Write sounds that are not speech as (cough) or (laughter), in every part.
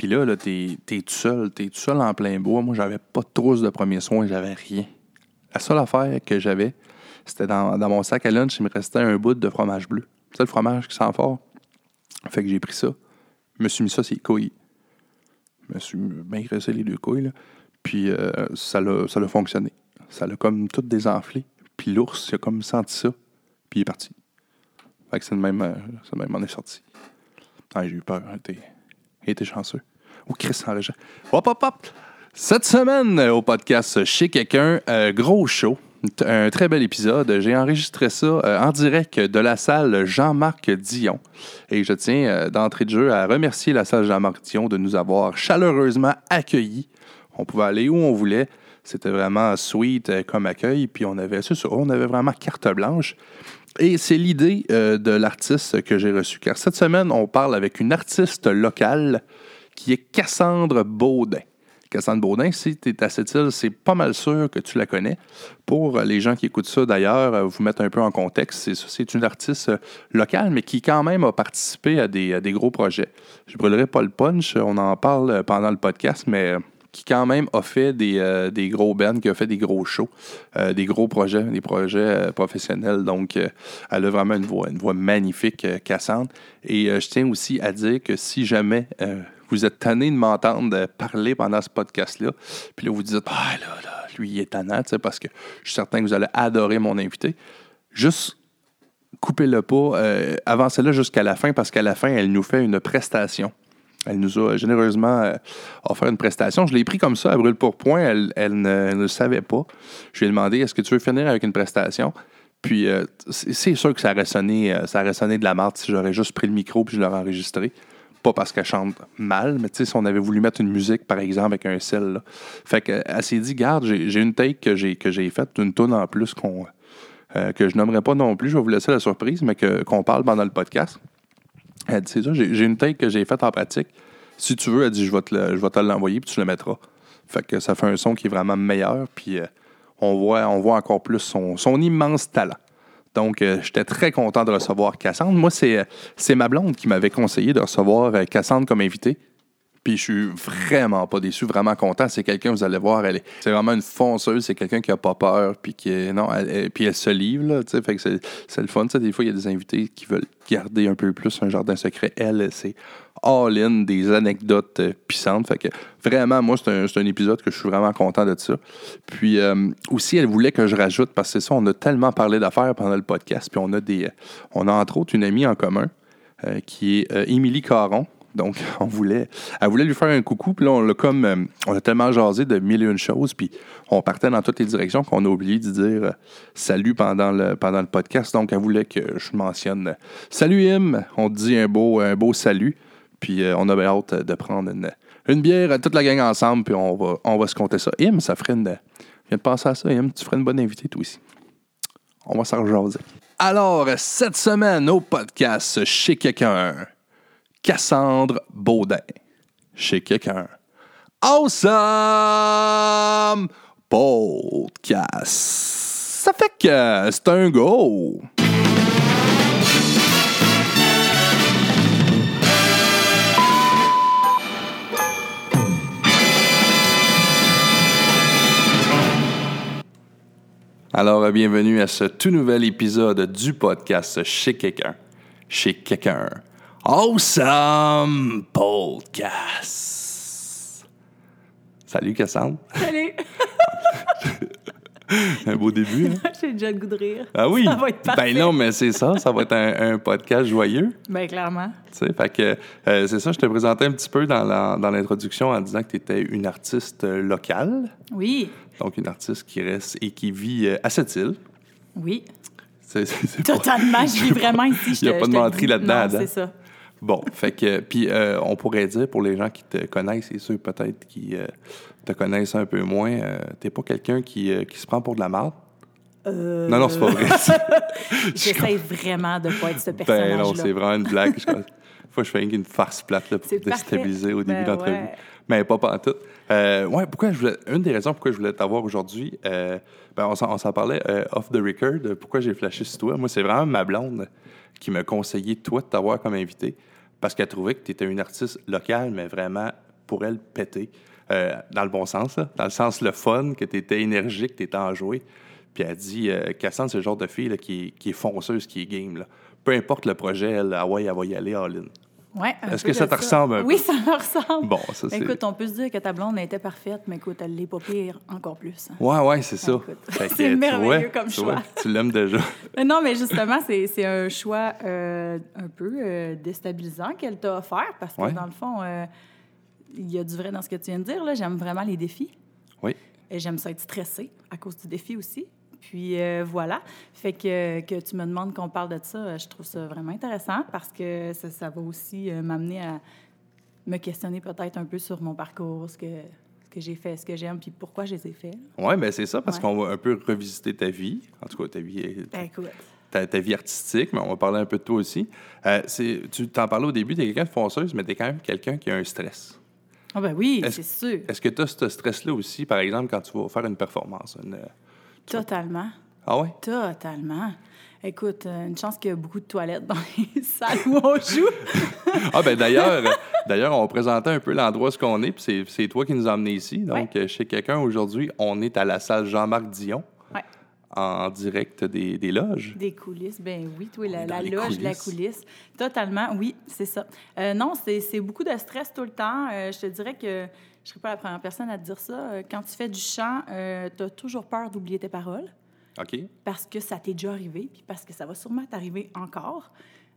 Puis là, t'es es tout seul, t'es tout seul en plein bois. Moi, j'avais pas de trousse de premiers soins, j'avais rien. La seule affaire que j'avais, c'était dans, mon sac à lunch, il me restait un bout de fromage bleu. C'est le fromage qui sent fort. Fait que j'ai pris ça. Je me suis mis ça les couilles. Je me suis bien graissé les deux couilles, là. Puis euh, ça l'a fonctionné. Ça l'a comme tout désenflé. Puis l'ours, il a comme senti ça. Puis il est parti. Fait que c'est le même, euh, c'est même, on est sorti. Ah, j'ai eu peur. Il était, chanceux. Oh, Chris s'enregistre. Hop, hop, hop! Cette semaine, euh, au podcast Chez quelqu'un, gros show. Un très bel épisode. J'ai enregistré ça en direct de la salle Jean-Marc Dion. Et je tiens d'entrée de jeu à remercier la salle Jean-Marc Dion de nous avoir chaleureusement accueillis on pouvait aller où on voulait. C'était vraiment sweet euh, comme accueil. Puis on avait, on avait vraiment carte blanche. Et c'est l'idée euh, de l'artiste que j'ai reçu. Car cette semaine, on parle avec une artiste locale qui est Cassandre Baudin. Cassandre Baudin, si tu es à cette île, c'est pas mal sûr que tu la connais. Pour les gens qui écoutent ça, d'ailleurs, euh, vous mettre un peu en contexte, c'est une artiste locale, mais qui quand même a participé à des, gros projets. Je brûlerai pas le punch, on en parle pendant le podcast, mais qui quand même a fait des, euh, gros bands, qui a fait des gros shows, euh, des gros projets, des projets euh, professionnels. Donc, elle a vraiment une voix, magnifique, cassante. Et je tiens aussi à dire que si jamais vous êtes tanné de m'entendre parler pendant ce podcast-là, puis là, vous dites, ah là, là, lui, il est tannant, parce que je suis certain que vous allez adorer mon invité. Juste coupez-le pas, avancez-le jusqu'à la fin, parce qu'à la fin, elle nous fait une prestation. Elle nous a généreusement euh, offert une prestation. Je l'ai pris comme ça, à brûle pour point. Elle, ne, le savait pas. Je lui ai demandé est-ce que tu veux finir avec une prestation Puis euh, c'est sûr que ça aurait sonné, euh, ça sonné de la marde si j'aurais juste pris le micro puis je l'aurais enregistré. Pas parce qu'elle chante mal, mais si on avait voulu mettre une musique, par exemple, avec un sel. Là. Fait qu'elle s'est dit garde, j'ai une take que j'ai faite, une tonne en plus qu'on que je nommerai pas non plus. Je vais vous laisser la surprise, mais qu'on parle pendant le podcast. Elle dit, c'est ça, j'ai une take que j'ai faite en pratique. Si tu veux, elle dit, je vais te l'envoyer, puis tu le mettras. Fait que ça fait un son qui est vraiment meilleur, puis euh, on, voit, on voit encore plus son, immense talent. Donc, euh, j'étais très content de recevoir Cassandre. Moi, c'est ma blonde qui m'avait conseillé de recevoir euh, Cassandre comme invité. Puis je suis vraiment pas déçu, vraiment content. C'est quelqu'un, vous allez voir, elle est, c'est vraiment une fonceuse, c'est quelqu'un qui a pas peur, puis non, elle, puis elle se livre, là, sais, c'est, c'est le fun. Tu des fois, il y a des invités qui veulent garder un peu plus un jardin secret. Elle, c'est all-in, des anecdotes euh, puissantes. Fait que vraiment, moi, c'est un, un, épisode que je suis vraiment content de ça. Puis euh, aussi, elle voulait que je rajoute, parce que c'est ça, on a tellement parlé d'affaires pendant le podcast, puis on a des, on a entre autres une amie en commun euh, qui est Émilie Caron donc, (laughs) on voulait, elle voulait lui faire un coucou. Puis là, on l'a comme, euh, on a tellement jasé de mille et une choses. Puis on partait dans toutes les directions qu'on a oublié de dire euh, salut pendant le, pendant le podcast. Donc, elle voulait que je mentionne Salut Im, on te dit un beau, un beau salut. Puis euh, on avait hâte de prendre une, bière, toute la gang ensemble. Puis on va, on va se compter ça. Im, ça ferait une. Je viens de penser à ça, Im. Tu ferais une bonne invitée, toi aussi. On va s'en. Alors, cette semaine au podcast chez quelqu'un. Cassandre Baudin chez quelqu'un. Awesome Podcast. Ça fait que c'est un go. Alors, bienvenue à ce tout nouvel épisode du podcast Chez quelqu'un. Chez quelqu'un Awesome Podcast. Salut Cassandre. Salut. (laughs) un beau début. Hein? (laughs) J'ai déjà le goût de rire. Ah oui? Ça va être parfait. Ben non, mais c'est ça. Ça va être un, podcast joyeux. Ben clairement. Tu sais, fait que euh, c'est ça. Je te présentais un petit peu dans l'introduction en disant que tu étais une artiste locale. Oui. Donc une artiste qui reste et qui vit euh, à cette île. Oui. C'est, Totalement. Je vis (laughs) vraiment ici. Il n'y a pas de menterie là-dedans. Non, c'est ça. Bon, fait que, puis euh, on pourrait dire pour les gens qui te connaissent et ceux peut-être qui euh, te connaissent un peu moins, euh, t'es pas quelqu'un qui, qui, se prend pour de la marde? Non, non, c'est pas vrai. (laughs) J'essaie vraiment de pas être ce personnage-là. Ben non, c'est vraiment une blague. Fois, je fais une farce plate là, pour déstabiliser au début de ben l'entrevue. Mais pas pas tout. ouais, pourquoi je voulais, une des raisons pourquoi je voulais t'avoir aujourd'hui, ben on s'en parlait off the record, pourquoi j'ai flashé sur toi. Moi, c'est vraiment ma blonde qui m'a conseillé, toi, de t'avoir comme invité parce qu'elle trouvait que tu étais une artiste locale, mais vraiment pour elle péter. Euh, dans le bon sens, dans le sens le fun, que tu étais énergique, tu étais enjoué. Puis elle dit euh, Cassandre, c'est le genre de fille qui, est, qui est fonceuse, qui est game. Peu importe le projet, elle, ah ouais, elle va y aller all-in. Ouais, Est-ce que ça te ressemble un Oui, peu? ça me ressemble. Bon, ça, c'est- Écoute, on peut se dire que ta blonde était parfaite, mais écoute, elle l'est pas pire encore plus. Ouais, ouais, c'est ça. (laughs) Que, c'est merveilleux vois, comme vois, choix. tu l'aimes déjà. (laughs) Mais Non, mais justement, c'est c'est un choix euh, un peu euh, déstabilisant qu'elle t'a offert parce que, Ouais. dans le fond, euh, il y a du vrai dans ce que tu viens de dire. là. J'aime vraiment les défis. Oui. Et j'aime ça être stressée à cause du défi aussi. Puis euh, voilà. Fait que, que tu me demandes qu'on parle de ça, euh, je trouve ça vraiment intéressant parce que ça, ça va aussi euh, m'amener à me questionner peut-être un peu sur mon parcours, ce que, ce que j'ai fait, ce que j'aime, puis pourquoi je les ai faits. Oui, ben c'est ça, parce Ouais. qu'on va un peu revisiter ta vie. En tout cas, ta vie, est- Ben, écoute. ta, ta vie artistique, mais on va parler un peu de toi aussi. Euh, c'est- tu t'en parlais au début, tu es quelqu'un de fonceuse, mais tu es quand même quelqu'un qui a un stress. Ah ben oui, c'est sûr. Est-ce que tu as ce stress-là aussi, par exemple, quand tu vas faire une performance? une- Totalement. Ah ouais? Totalement. Écoute, euh, une chance qu'il y a beaucoup de toilettes dans les (laughs) salles où on joue. (laughs) Ah ben d'ailleurs, euh, d'ailleurs, on va présenter un peu l'endroit où on est, puis c'est- toi qui nous as emmenés ici. Donc, euh, chez quelqu'un aujourd'hui, on est à la salle Jean-Marc Dion, Ouais. en direct des, des loges. Des coulisses, ben oui, toi, la, la loge, la coulisse. Totalement, oui, c'est ça. Euh, non, c'est c'est beaucoup de stress tout le temps. Euh, je te dirais que je ne serais pas la première personne à te dire ça. Euh, Quand tu fais du chant, tu as toujours peur d'oublier tes paroles OK? parce que ça t'est déjà arrivé, puis parce que ça va sûrement t'arriver encore.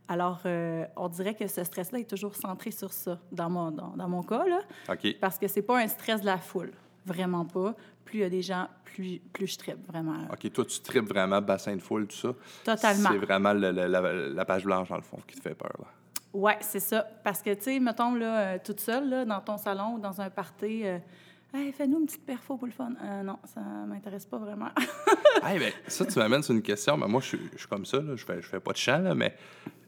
Alors, euh, on dirait que ce stress-là est toujours centré sur ça, dans mon, dans, dans mon cas, là, OK. parce que c'est pas un stress de la foule, vraiment pas. Plus il y a des gens, plus, plus je tripe, vraiment. là. OK, toi, tu tripes vraiment bassin de foule, tout ça. Totalement. C'est vraiment le- le- la, la page blanche, dans le fond, qui te fait peur. Là. Ouais, c'est ça. Parce que, tu sais, mettons, là, euh, toute seule, là, dans ton salon ou dans un party, euh, hey, fais-nous une petite perfo pour le fun. Euh, non, ça m'intéresse pas vraiment. (laughs) Hey, ben, ça, tu m'amènes sur une question. Ben, moi, je suis, comme ça, là. je fais, je fais pas de chant, là, mais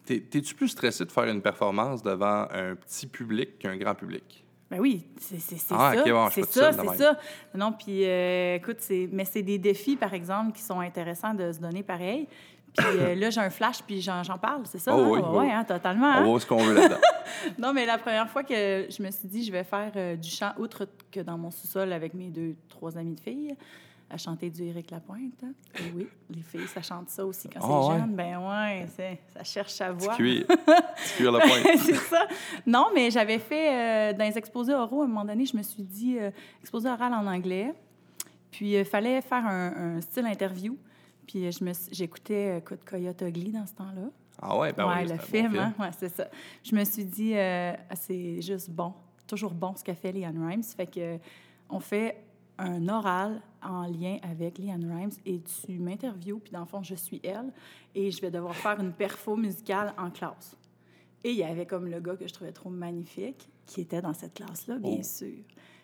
t'es- t'es-tu plus stressé de faire une performance devant un petit public qu'un grand public? Ben oui, c'est Ah, ça. ok, bon, je suis c'est ça, c'est ça. Non, puis euh, écoute, mais c'est des défis, par exemple, qui sont intéressants de se donner pareil. Puis euh, (coughs) là, j'ai un flash, puis j'en parle, c'est ça? Oh hein? oui, Ouais, oui. hein, totalement. On hein? va voir ce qu'on veut là-dedans. (laughs) Non, mais la première fois que je me suis dit, je vais faire euh, du chant, outre que dans mon sous-sol avec mes deux, trois amies de filles, à chanter du Éric Lapointe. Et oui, les filles, ça chante ça aussi quand Ah, c'est ouais? jeune. Ben ouais, ça cherche sa voix. Cuir. Cuir le point. c'est ça. Non, mais j'avais fait euh, dans les exposés oraux, à un moment donné, je me suis dit, euh, exposé oral en anglais. Puis il fallait faire un, un style interview. Puis euh, je me j'écoutais euh, Coyote Ugly dans ce temps-là. Ah ouais, ben ouais, oui, le film, hein? Ouais, c'est ça. Je me suis dit, euh, Ah, c'est juste bon, toujours bon ce qu'a fait Leanne Rimes. Fait que on fait un oral en lien avec Leanne Rimes et tu m'interviews, puis dans le fond, je suis elle, et je vais devoir faire une perfo musicale en classe. Et il y avait comme le gars que je trouvais trop magnifique, qui était dans cette classe-là, bien Oh. sûr.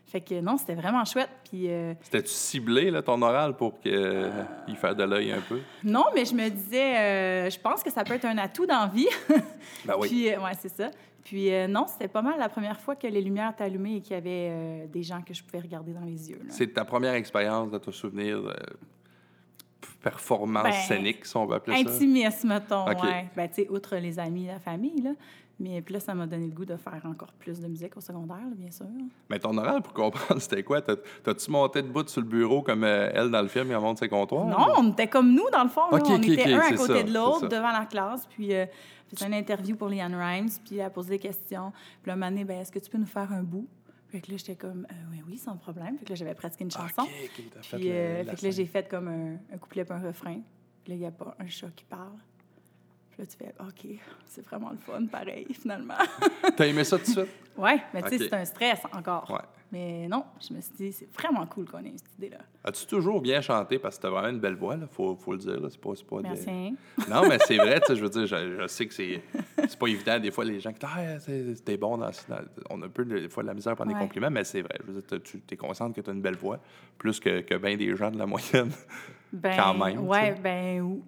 Fait que non, c'était vraiment chouette. Puis euh, C'était-tu ciblé, là, ton oral, pour qu'il fasse de l'œil un peu? non, mais je me disais, euh, je pense que ça peut être un atout dans la vie. (laughs) Ben oui. Puis, euh, ouais, c'est ça. Puis, euh, non, c'était pas mal la première fois que les lumières étaient allumées et qu'il y avait euh, des gens que je pouvais regarder dans les yeux. C'est ta première expérience de te souvenir performance Ben, scénique, si on veut appeler ça? Intimiste, mettons, OK. ouais. Ben, tu sais, outre les amis, la famille, là. Mais puis là, ça m'a donné le goût de faire encore plus de musique au secondaire, là, bien sûr. Mais ton oral, pour comprendre, (laughs) c'était quoi? T'as- T'as-tu monté debout sur le bureau comme euh, elle dans le film, elle monte ses comptoirs? Non, on était comme nous, dans le fond. là. On était un à côté ça, de l'autre devant la classe. Puis, euh, faisait une interview pour Leanne Rimes. Puis, elle a posé des questions. Puis, là, donné, ben, est-ce que tu peux nous faire un bout? Fait que là, j'étais comme, euh, oui, oui, sans problème. Fait que là, j'avais pratiqué une chanson. Fait Puis, le- euh, fait que là, j'ai fait comme un, un couplet puis un refrain. Puis là, il n'y a pas un chat qui parle. Puis là, tu fais, OK, c'est vraiment le fun, pareil, (laughs) finalement. T'as aimé ça tout de suite? ouais, mais tu sais, c'est un stress encore. Ouais. Mais non, je me suis dit, c'est vraiment cool qu'on ait cette idée-là. As-tu toujours bien chanté? Parce que t'as vraiment une belle voix, là, faut, faut le dire. Là. C'est pas, c'est pas Merci. Non, mais c'est vrai, tu sais, je veux dire, je, je sais que c'est, c'est pas évident. Des fois, les gens qui disent Ah, c'était bon dans, dans- On a un peu des fois de la misère pour des Ouais. compliments, mais c'est vrai. Je veux dire, t'as- tu es consciente que tu as une belle voix, plus que, que bien des gens de la moyenne. Ben, Quand même, Ouais, sais. ben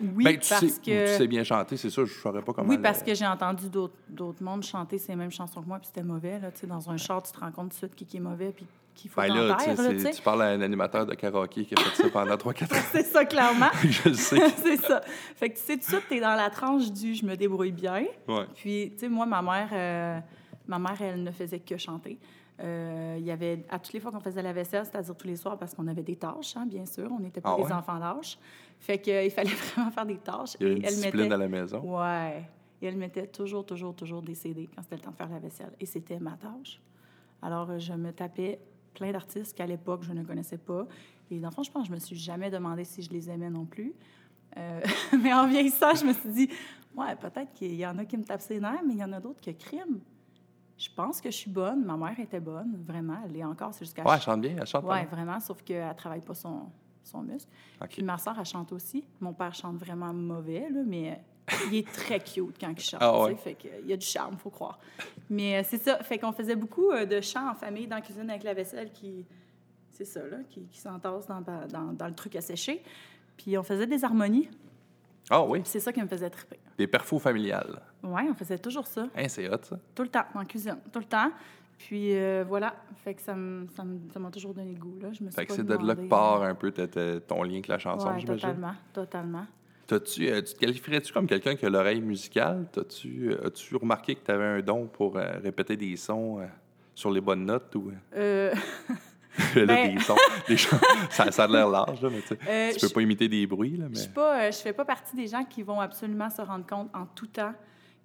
oui, Ben, tu, parce sais, que... tu sais bien chanter, c'est ça, je ne saurais pas comment. Oui, le- parce que j'ai entendu d'autres mondes chanter ces mêmes chansons que moi, puis c'était mauvais. Là, tu sais, dans un char, tu te rends compte tout de suite qui, qui est mauvais, puis qu'il faut Ben là, tu là, tu tu parles à un animateur de karaoké qui a fait ça pendant 3-4 ans. (laughs) C'est ça, clairement. (laughs) je le sais. (laughs) c'est ça. Fait que tu sais, tout de suite, t'es dans la tranche du « je me débrouille bien ». Ouais. Puis, tu sais, moi, ma mère, euh, Ma mère, elle ne faisait que chanter. Euh, il y avait, à toutes les fois qu'on faisait la vaisselle, c'est-à-dire tous les soirs, parce qu'on avait des tâches, hein, bien sûr. On n'était pas Ah des ouais? enfants d'âge. Fait qu'il fallait (laughs) vraiment faire des tâches. Il y a Et une elle discipline mettait- à la maison. Ouais. Et elle mettait toujours, toujours, toujours des CD quand c'était le temps de faire la vaisselle. Et c'était ma tâche. Alors, euh, je me tapais plein d'artistes qu'à l'époque, je ne connaissais pas. Et dans le fond, je pense que je me suis jamais demandé si je les aimais non plus. Euh, (laughs) mais en vieillissant, je me suis dit, ouais, peut-être qu'il y en a qui me tapent ses nerfs, mais il y en a d'autres qui criment. Je pense que je suis bonne. Ma mère était bonne, vraiment. Elle l'est encore. C'est jusqu'à Ouais, elle chante bien, elle chante Ouais, vraiment, sauf qu'elle ne travaille pas son, son muscle. OK. Puis ma soeur, elle chante aussi. Mon père chante vraiment mauvais, là, mais euh, il est très cute quand il chante. Ah ouais? Fait que, il y a du charme, faut croire. Mais euh, c'est ça. Fait qu'on faisait beaucoup euh, de chants en famille dans la cuisine avec la vaisselle qui. C'est ça, là, qui, qui s'entasse dans, dans, dans le truc à sécher. Puis on faisait des harmonies. Ah oui, c'est ça qui me faisait triper. des perfos familiales. Oui, on faisait toujours ça. Hein, c'est hot, ça. Tout le temps, en cuisine. Tout le temps. Puis euh, voilà. Fait que ça m'a toujours donné le goût, là. Je me suis Fait que c'est de là que part un peu ton lien avec la chanson, ouais, j'imagine? totalement, totalement. T'as-tu, euh, tu te qualifierais-tu comme quelqu'un qui a l'oreille musicale? Euh, as-tu remarqué que tu avais un don pour répéter des sons sur les bonnes notes? Ou... Euh, (laughs) là, Ben- des sons, (laughs) des chants, ça, ça a l'air large, là, mais tu tu peux pas imiter des bruits. Là, Je mais... suis pas, je fais pas partie des gens qui vont absolument se rendre compte en tout temps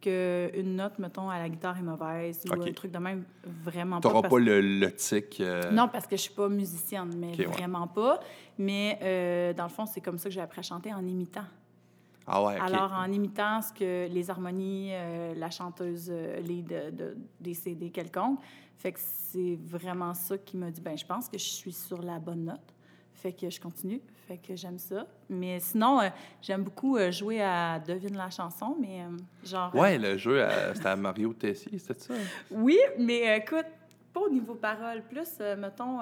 qu'une note, mettons, à la guitare est mauvaise ou OK. un truc de même. Vraiment pas. T'auras parce- pas le, le tic. euh, Non, parce que je suis pas musicienne, mais ouais. vraiment pas. Mais euh, dans le fond, c'est comme ça que j'ai appris à chanter en imitant. Ah ouais. Alors, en imitant ce que les harmonies, euh, la chanteuse lead de, de- des CD quelconques. Fait que c'est vraiment ça qui m'a dit, ben je pense que je suis sur la bonne note. Fait que je continue. Fait que j'aime ça. Mais sinon, euh, j'aime beaucoup euh, jouer à Devine la chanson, mais euh, genre... Ouais, le jeu, c'était à Mario Tessier, c'était ça? (laughs) oui, mais écoute, pas au niveau parole. Plus, mettons,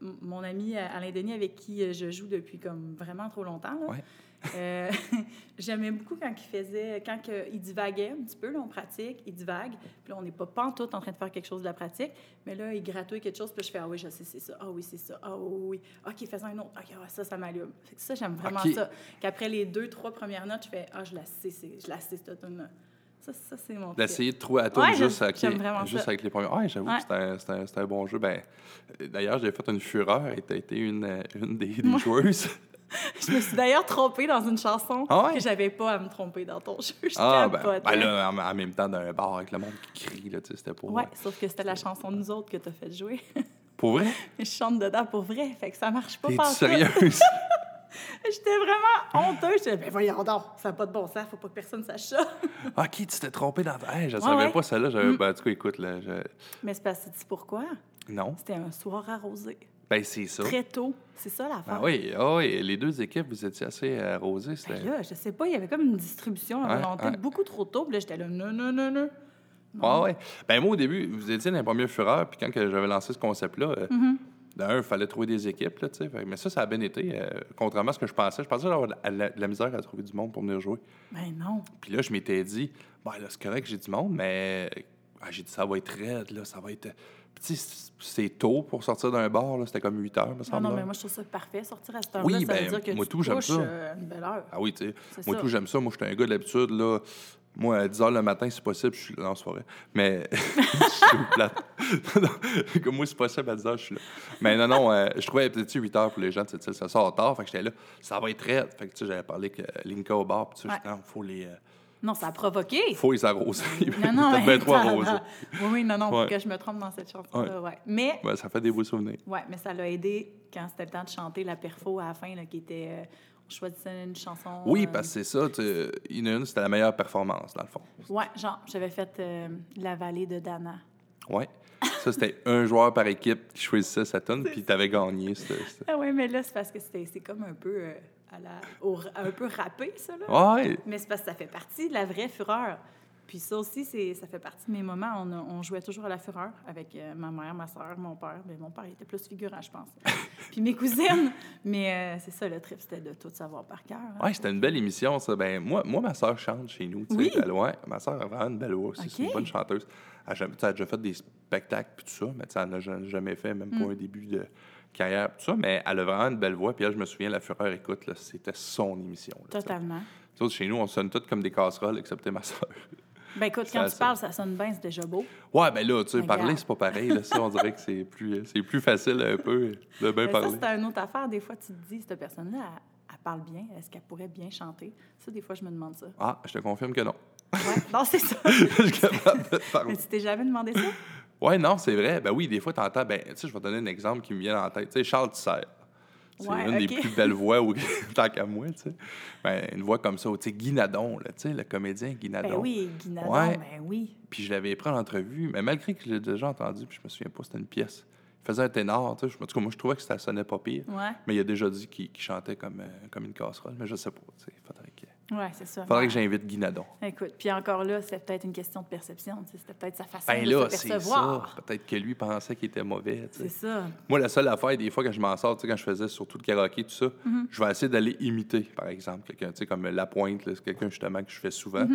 mon ami Alain Denis, avec qui je joue depuis comme vraiment trop longtemps, là, Ouais. Euh, (laughs) j'aimais beaucoup quand il faisait, quand que, il divaguait un petit peu, là, on pratique, il divague, puis là, on n'est pas pantoute en train de faire quelque chose de la pratique, mais là, il gratouille quelque chose, puis je fais, ah oui, je sais, c'est ça, ah oui, c'est ça, ah oui, oui, ok, fais un autre, ok, ouais, ça, ça m'allume. Ça, j'aime vraiment ça. Qu'après les deux, trois premières notes, je fais, ah, je la sais, je la sais, cette tune-là. Ça, ça c'est mon truc. D'essayer de trouver à toi Ouais, juste, j'aime vraiment juste avec les premiers. Ouais, j'avoue Ouais. que c'était un, bon jeu. Ben, D'ailleurs, j'ai fait une fureur et tu été une, euh, une des, des joueuses. (laughs) (laughs) Je me suis d'ailleurs trompée dans une chanson Ah ouais? que j'avais pas à me tromper dans ton jeu. (laughs) Je ah, ben, ben là, en, même temps, d'un bar avec le monde qui crie, là, tu sais, c'était pour. Ouais, sauf que c'était la chanson de nous autres que t'as fait jouer. (laughs) Pour vrai? je chante dedans pour vrai, fait que ça marche pas pantoute. sérieuse? J'étais vraiment honteuse. J'étais, ben voyons donc, ça n'a pas de bon sens, faut pas que personne sache ça. ok, tu t'es trompé dans. Hey, je Ouais, savais ouais. pas celle-là. j'avais- Mm. Ben, en tout cas, écoute, là, je... Mais c'est parce que tu pourquoi? non. C'était un soir arrosé. Ben, c'est ça. Très tôt. C'est ça l'affaire. Ah oui, ah oui, les deux équipes, vous étiez assez arrosés. Ben C'était... là, je sais pas, il y avait comme une distribution à volonté ouais. beaucoup trop tôt. Puis là, j'étais là, non, non, non, non. Ah ouais. Ben moi, au début, vous étiez dans les premiers fureurs, puis quand que j'avais lancé ce concept-là, euh, Mm-hmm. d'un, il fallait trouver des équipes, là, tu sais. Que- Mais ça, ça a bien été, euh, contrairement à ce que je pensais. Je pensais avoir de la, la- misère à trouver du monde pour venir jouer. Ben non. Puis là, je m'étais dit, ben là, c'est correct, j'ai du monde, mais ah, j'ai dit, ça va être raide, là, ça va être... C'est tôt pour sortir d'un bar, là, c'était comme 8 heures, me Non, semble. non, là. mais moi, je trouve ça parfait. Sortir à cette heure-là, Oui, ça ben, veut dire que moi, tu tout, j'aime ça. euh, une belle heure. Ah oui, tu sais. Moi, ça. tout, j'aime ça. Moi, je suis un gars d'habitude, là. Moi, à 10 h le matin, c'est possible, je suis là. Non, pas vrai. Mais (laughs) je suis plate. Non, non, (laughs) Comme moi, c'est possible à 10 h je suis là. Mais non, non, euh, je trouvais peut-être 8 h pour les gens, tu sais, ça sort tard. Fait que j'étais là, ça va être raide. Fait que, tu sais, j'avais parlé avec euh, Linka au bar, puis tu sais, Ouais. non, faut les, euh, Non, ça a provoqué. faut les arroser. Non, (laughs) non, bien trop (laughs) arrosé. Oui, oui, non, non, Ouais. pour que je me trompe dans cette chanson-là, ouais. Mais, Ouais, ça fait des beaux souvenirs. ouais, mais ça l'a aidé quand c'était le temps de chanter la perfo à la fin, là, qui était... euh, on choisissait une chanson... Oui, euh, parce que c'est ça, a une, c'était la meilleure performance, dans le fond. Ouais, genre, j'avais fait euh, La vallée de Dana. Ouais. Ça, c'était (laughs) un joueur par équipe qui choisissait sa tonne, puis t'avais gagné. Ah ouais, mais là, c'est parce que c'était- c'est comme un peu... à la, au- un peu râpé, ça, là. Ouais. Mais c'est parce que ça fait partie de la vraie fureur. Puis ça aussi, ça fait partie de mes moments. On, jouait toujours à la fureur avec euh, ma mère, ma soeur, mon père. Mais mon père il était plus figurant, je pense. (laughs) Puis mes cousines. Mais euh, c'est ça, le trip, c'était de tout savoir par cœur. hein. Ouais, c'était une belle émission, ça. Ben, moi, moi ma soeur chante chez nous. tu sais, Oui? elle- ouais, ma soeur a vraiment une belle voix aussi. C'est une bonne chanteuse. Elle a, jamais- tu sais, elle a déjà fait des spectacles puis tout ça, mais sais, elle n'a ja- jamais fait, même Mm. pas un début de carrière tout ça. Mais elle a vraiment une belle voix. Puis elle, je me souviens, La Fureur écoute, là, c'était son émission. là. Totalement. Chez nous, on sonne tous comme des casseroles, excepté ma soeur. Ben écoute, quand tu parles, ça sonne bien, c'est déjà beau. Ouais, ben là, tu sais, parler, c'est pas pareil. Là, ça, on dirait que c'est plus, c'est plus facile un peu de bien Mais ça, parler. c'est une autre affaire. Des fois, tu te dis, cette personne-là, elle, elle parle bien. Est-ce qu'elle pourrait bien chanter? Ça, des fois, je me demande ça. Ah, je te confirme que non. Ouais. Non, c'est ça. (laughs) je suis capable de parler. Mais tu t'es jamais demandé ça? Ouais, non, c'est vrai. Ben oui, des fois, t'entends, ben, tu sais, je vais te donner un exemple qui me vient en tête. Tu sais, Charles Tisser. C'est Ouais, une des plus belles voix, (laughs) tant qu'à moi, tu sais. Ben, une voix comme ça, tu sais, Guy Nadon, là, tu sais, le comédien Guy Nadon. Ben oui, Guinadon, Ouais. ben oui. Puis je l'avais pris en entrevue, mais malgré que je l'ai déjà entendu, puis je me souviens pas, c'était une pièce. Il faisait un ténor, tu sais. En tout cas, moi, je trouvais que ça sonnait pas pire. Ouais, Mais il a déjà dit qu'il qu'il chantait comme, euh, comme une casserole, mais je sais pas, tu sais. Faudrait que, ouais c'est ça. faudrait que j'invite Guy Nadon. Écoute, puis encore là, c'était peut-être une question de perception. C'était peut-être sa façon Ben de se percevoir. Peut-être que lui pensait qu'il était mauvais. C'est ça. Moi, la seule affaire, des fois, quand je m'en sors, quand je faisais surtout le karaoké, tout ça, Mm-hmm. je vais essayer d'aller imiter, par exemple, quelqu'un, tu sais, comme La Pointe, quelqu'un, justement, que je fais souvent,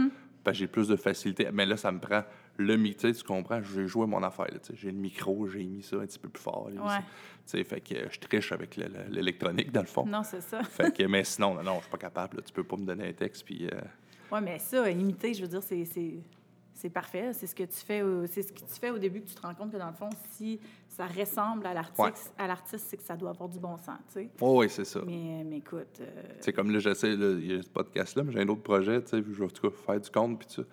que j'ai plus de facilité. Mais là, ça me prend le micro, tu comprends, j'ai joué mon affaire, tu j'ai le micro, j'ai mis ça un petit peu plus fort, là, Ouais. Tu fait que euh, je triche avec le- le- l'électronique, dans le fond. Non, c'est ça. Fait que, (laughs) mais sinon, non, non, je suis pas capable, là, tu peux pas me donner un texte, puis... euh, Oui, mais ça, imiter, je veux dire, c'est, c'est, parfait. C'est ce que tu fais c'est ce que tu fais au début que tu te rends compte que dans le fond, si ça ressemble à l'artiste, Ouais. à l'artiste, c'est que ça doit avoir du bon sens, tu sais. Oh, oui, c'est ça. Mais, mais écoute, euh, C'est comme là, j'essaie, il y a ce podcast-là, mais j'ai un autre projet, tu sais, je vais en tout cas faire du compte, puis ça.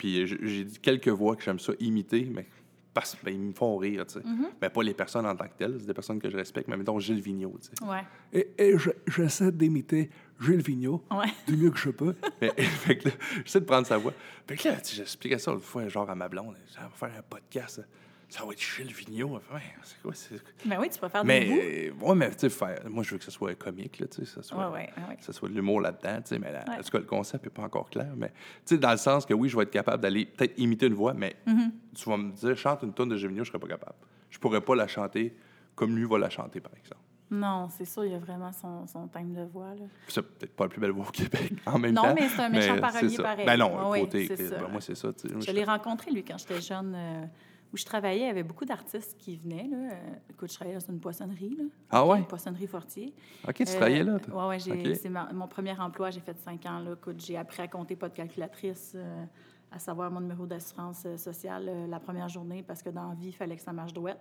Puis j'ai dit quelques voix que j'aime ça imiter, mais parce qu'ils me font rire, tu sais. Mais pas les personnes en tant que telles, c'est des personnes que je respecte, mais mettons Gilles Vigneault, tu sais. ouais. Et, et je- j'essaie d'imiter Gilles Vigneault Ouais. du mieux que je peux. (laughs) mais, (laughs) fait que là, j'essaie de prendre sa voix. Fait que là, tu sais, j'expliquais ça une fois, genre à ma blonde, ça va faire un podcast, ça va être Vigneault. Elle fait, Ouais, c'est quoi, c'est... Ben oui, tu peux faire des Mais, bouts. euh, ouais, mais tu sais, moi, je veux que ce soit comique, là, tu sais, ça soit, Ouais, ouais, ce soit de l'humour là-dedans, tu sais, mais Ouais. en tout cas, le concept n'est pas encore clair, mais, tu sais, dans le sens que oui, je vais être capable d'aller peut-être imiter une voix, mais Mm-hmm. tu vas me dire, chante une tonne de Gémino, je serais pas capable. Je pourrais pas la chanter comme lui va la chanter, par exemple. Non, c'est sûr, il y a vraiment son, son thème de voix, là. C'est peut-être pas la plus belle voix au Québec en même Non, temps. mais c'est un méchant c'est parolier ça. pareil. Ben non, le ouais, côté, c'est ben ça. moi, c'est ça, tu sais. Moi, Je l'ai rencontré, lui, quand j'étais jeune, euh, où je travaillais. Il y avait beaucoup d'artistes qui venaient. Là. Euh, écoute, je travaillais dans une poissonnerie. Là, Ah ouais? Une poissonnerie Fortier. OK, tu travaillais là, Oui, ouais, c'est mon premier emploi. J'ai fait cinq ans. Là. Écoute, j'ai appris à compter pas de calculatrice, euh, à savoir mon numéro d'assurance euh, sociale euh, la première journée, parce que dans la vie, il fallait que ça marche douette.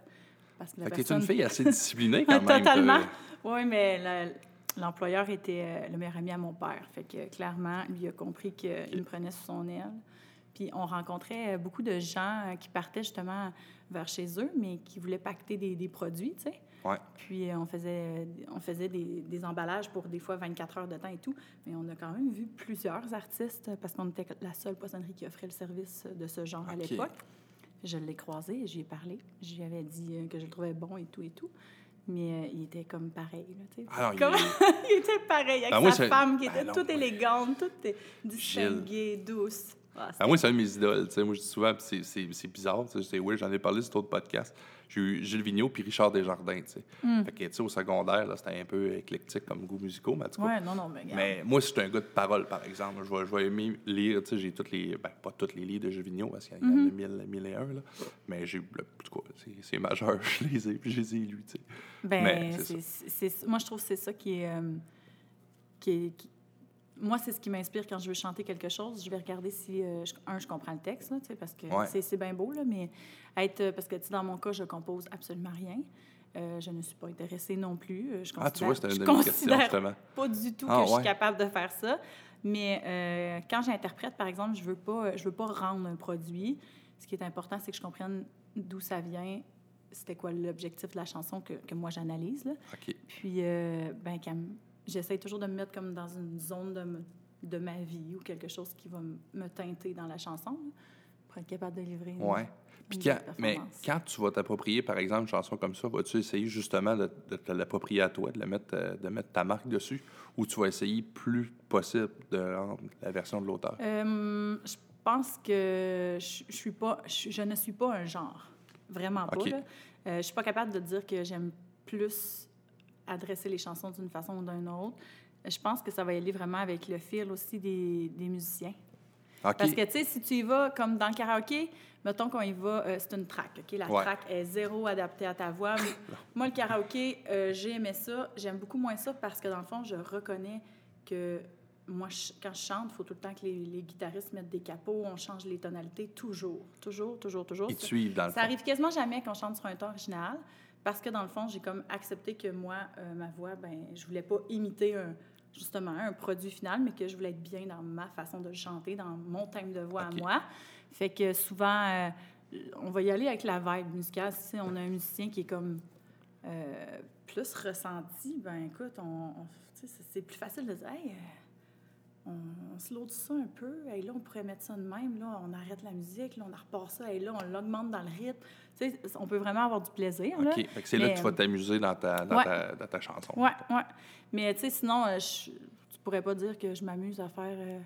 Parce que la Fait que t'es personne... une fille assez disciplinée quand (laughs) même. Totalement. Oui, mais l'employeur était euh, le meilleur ami à mon père. Fait que clairement, lui a compris qu'il me prenait sous son aile. Puis on rencontrait euh, beaucoup de gens euh, qui partaient justement vers chez eux, mais qui voulaient pacter des, des produits, tu sais. Ouais. Puis euh, on faisait, on faisait des, des emballages pour des fois 24 heures de temps et tout. Mais on a quand même vu plusieurs artistes parce qu'on était la seule poissonnerie qui offrait le service de ce genre à l'époque. Je l'ai croisé, j'y ai parlé. Lui avais dit que je le trouvais bon et tout et tout. Mais euh, il était comme pareil, là, tu sais. Ah (laughs) il était pareil, avec Ben, sa femme qui Ben était non, toute élégante, toute distinguée, douce. Ah, Ah, moi, c'est un de mes idoles. tu sais. Moi, je dis souvent, c'est- bizarre. C'est weird, j'en ai parlé sur d'autres podcasts. J'ai eu Gilles Vigneault puis Richard Desjardins. tu sais. Hmm. Fait que, tu sais, au secondaire, c'était un peu éclectique comme goût musicaux, mais Ouais, non, non, mais moi, c'est un gars de parole, par exemple. Je vais, je vais aimer lire, tu sais, j'ai toutes les... Ben, pas tous les livres de Gilles Vigneault, parce qu'il y en a Mm-hmm. mille, mille et un, là. Mais j'ai... c'est- majeur, (laughs) je les ai, puis je les ai lus. Ben, Mais moi, je trouve que c'est ça qui est. euh, qui est- qui- Moi, c'est ce qui m'inspire quand je veux chanter quelque chose. Je vais regarder si, euh, je- un, je comprends le texte, là, parce que Ouais. c'est bien beau, là, mais être. euh, Parce que, dans mon cas, je compose absolument rien. Euh, je ne suis pas intéressée non plus. Je Ah, tu vois, je considère pas du tout Ah, que je suis capable de faire ça. Mais euh, quand j'interprète, par exemple, je veux pas, je veux pas rendre un produit. Ce qui est important, c'est que je comprenne d'où ça vient, c'était quoi l'objectif de la chanson que, que moi j'analyse. là. OK. Puis, euh, ben, j'essaie toujours de me mettre comme dans une zone de, de ma vie ou quelque chose qui va me teinter dans la chanson là, pour être capable de livrer. une- Ouais. Puis quand, mais quand tu vas t'approprier, par exemple, une chanson comme ça, vas-tu essayer justement de, de te l'approprier à toi, de, la mettre, euh, de mettre ta marque dessus, ou tu vas essayer plus possible de rendre la version de l'auteur? Euh, je pense que je, je suis pas, je, je ne suis pas un genre, vraiment pas. OK. là. Euh, je suis pas capable de dire que j'aime plus adresser les chansons d'une façon ou d'une autre. Je pense que ça va y aller vraiment avec le fil aussi des, des musiciens. Parce que, tu sais, si tu y vas comme dans le karaoké, mettons qu'on y va, euh, c'est une track, OK? La Ouais. track est zéro adaptée à ta voix. Mais (laughs) moi, le karaoké, euh, j'ai aimé ça. J'aime beaucoup moins ça parce que, dans le fond, je reconnais que moi, je- quand je chante, il faut tout le temps que les, les guitaristes mettent des capots, on change les tonalités, toujours, toujours, toujours, toujours. Ils te suivent dans le Ça fond. arrive quasiment jamais qu'on chante sur un ton original, parce que dans le fond, j'ai comme accepté que moi, euh, ma voix, ben, je voulais pas imiter un, justement un produit final, mais que je voulais être bien dans ma façon de le chanter, dans mon thème de voix à moi. Fait que souvent, euh, on va y aller avec la vibe musicale. Si on a un musicien qui est comme euh, plus ressenti, ben écoute, on, c'est- plus facile de dire, hey, on, on se load ça un peu, hey, là, on pourrait mettre ça de même, là, on arrête la musique, là, on repart ça, hey, là, on l'augmente dans le rythme. Tu sais, on peut vraiment avoir du plaisir, là. OK. Fait que c'est là que tu vas t'amuser dans ta, dans, ouais. ta, dans ta chanson. Ouais, ouais. Mais tu sais, sinon, euh, je, tu pourrais pas dire que je m'amuse à faire euh,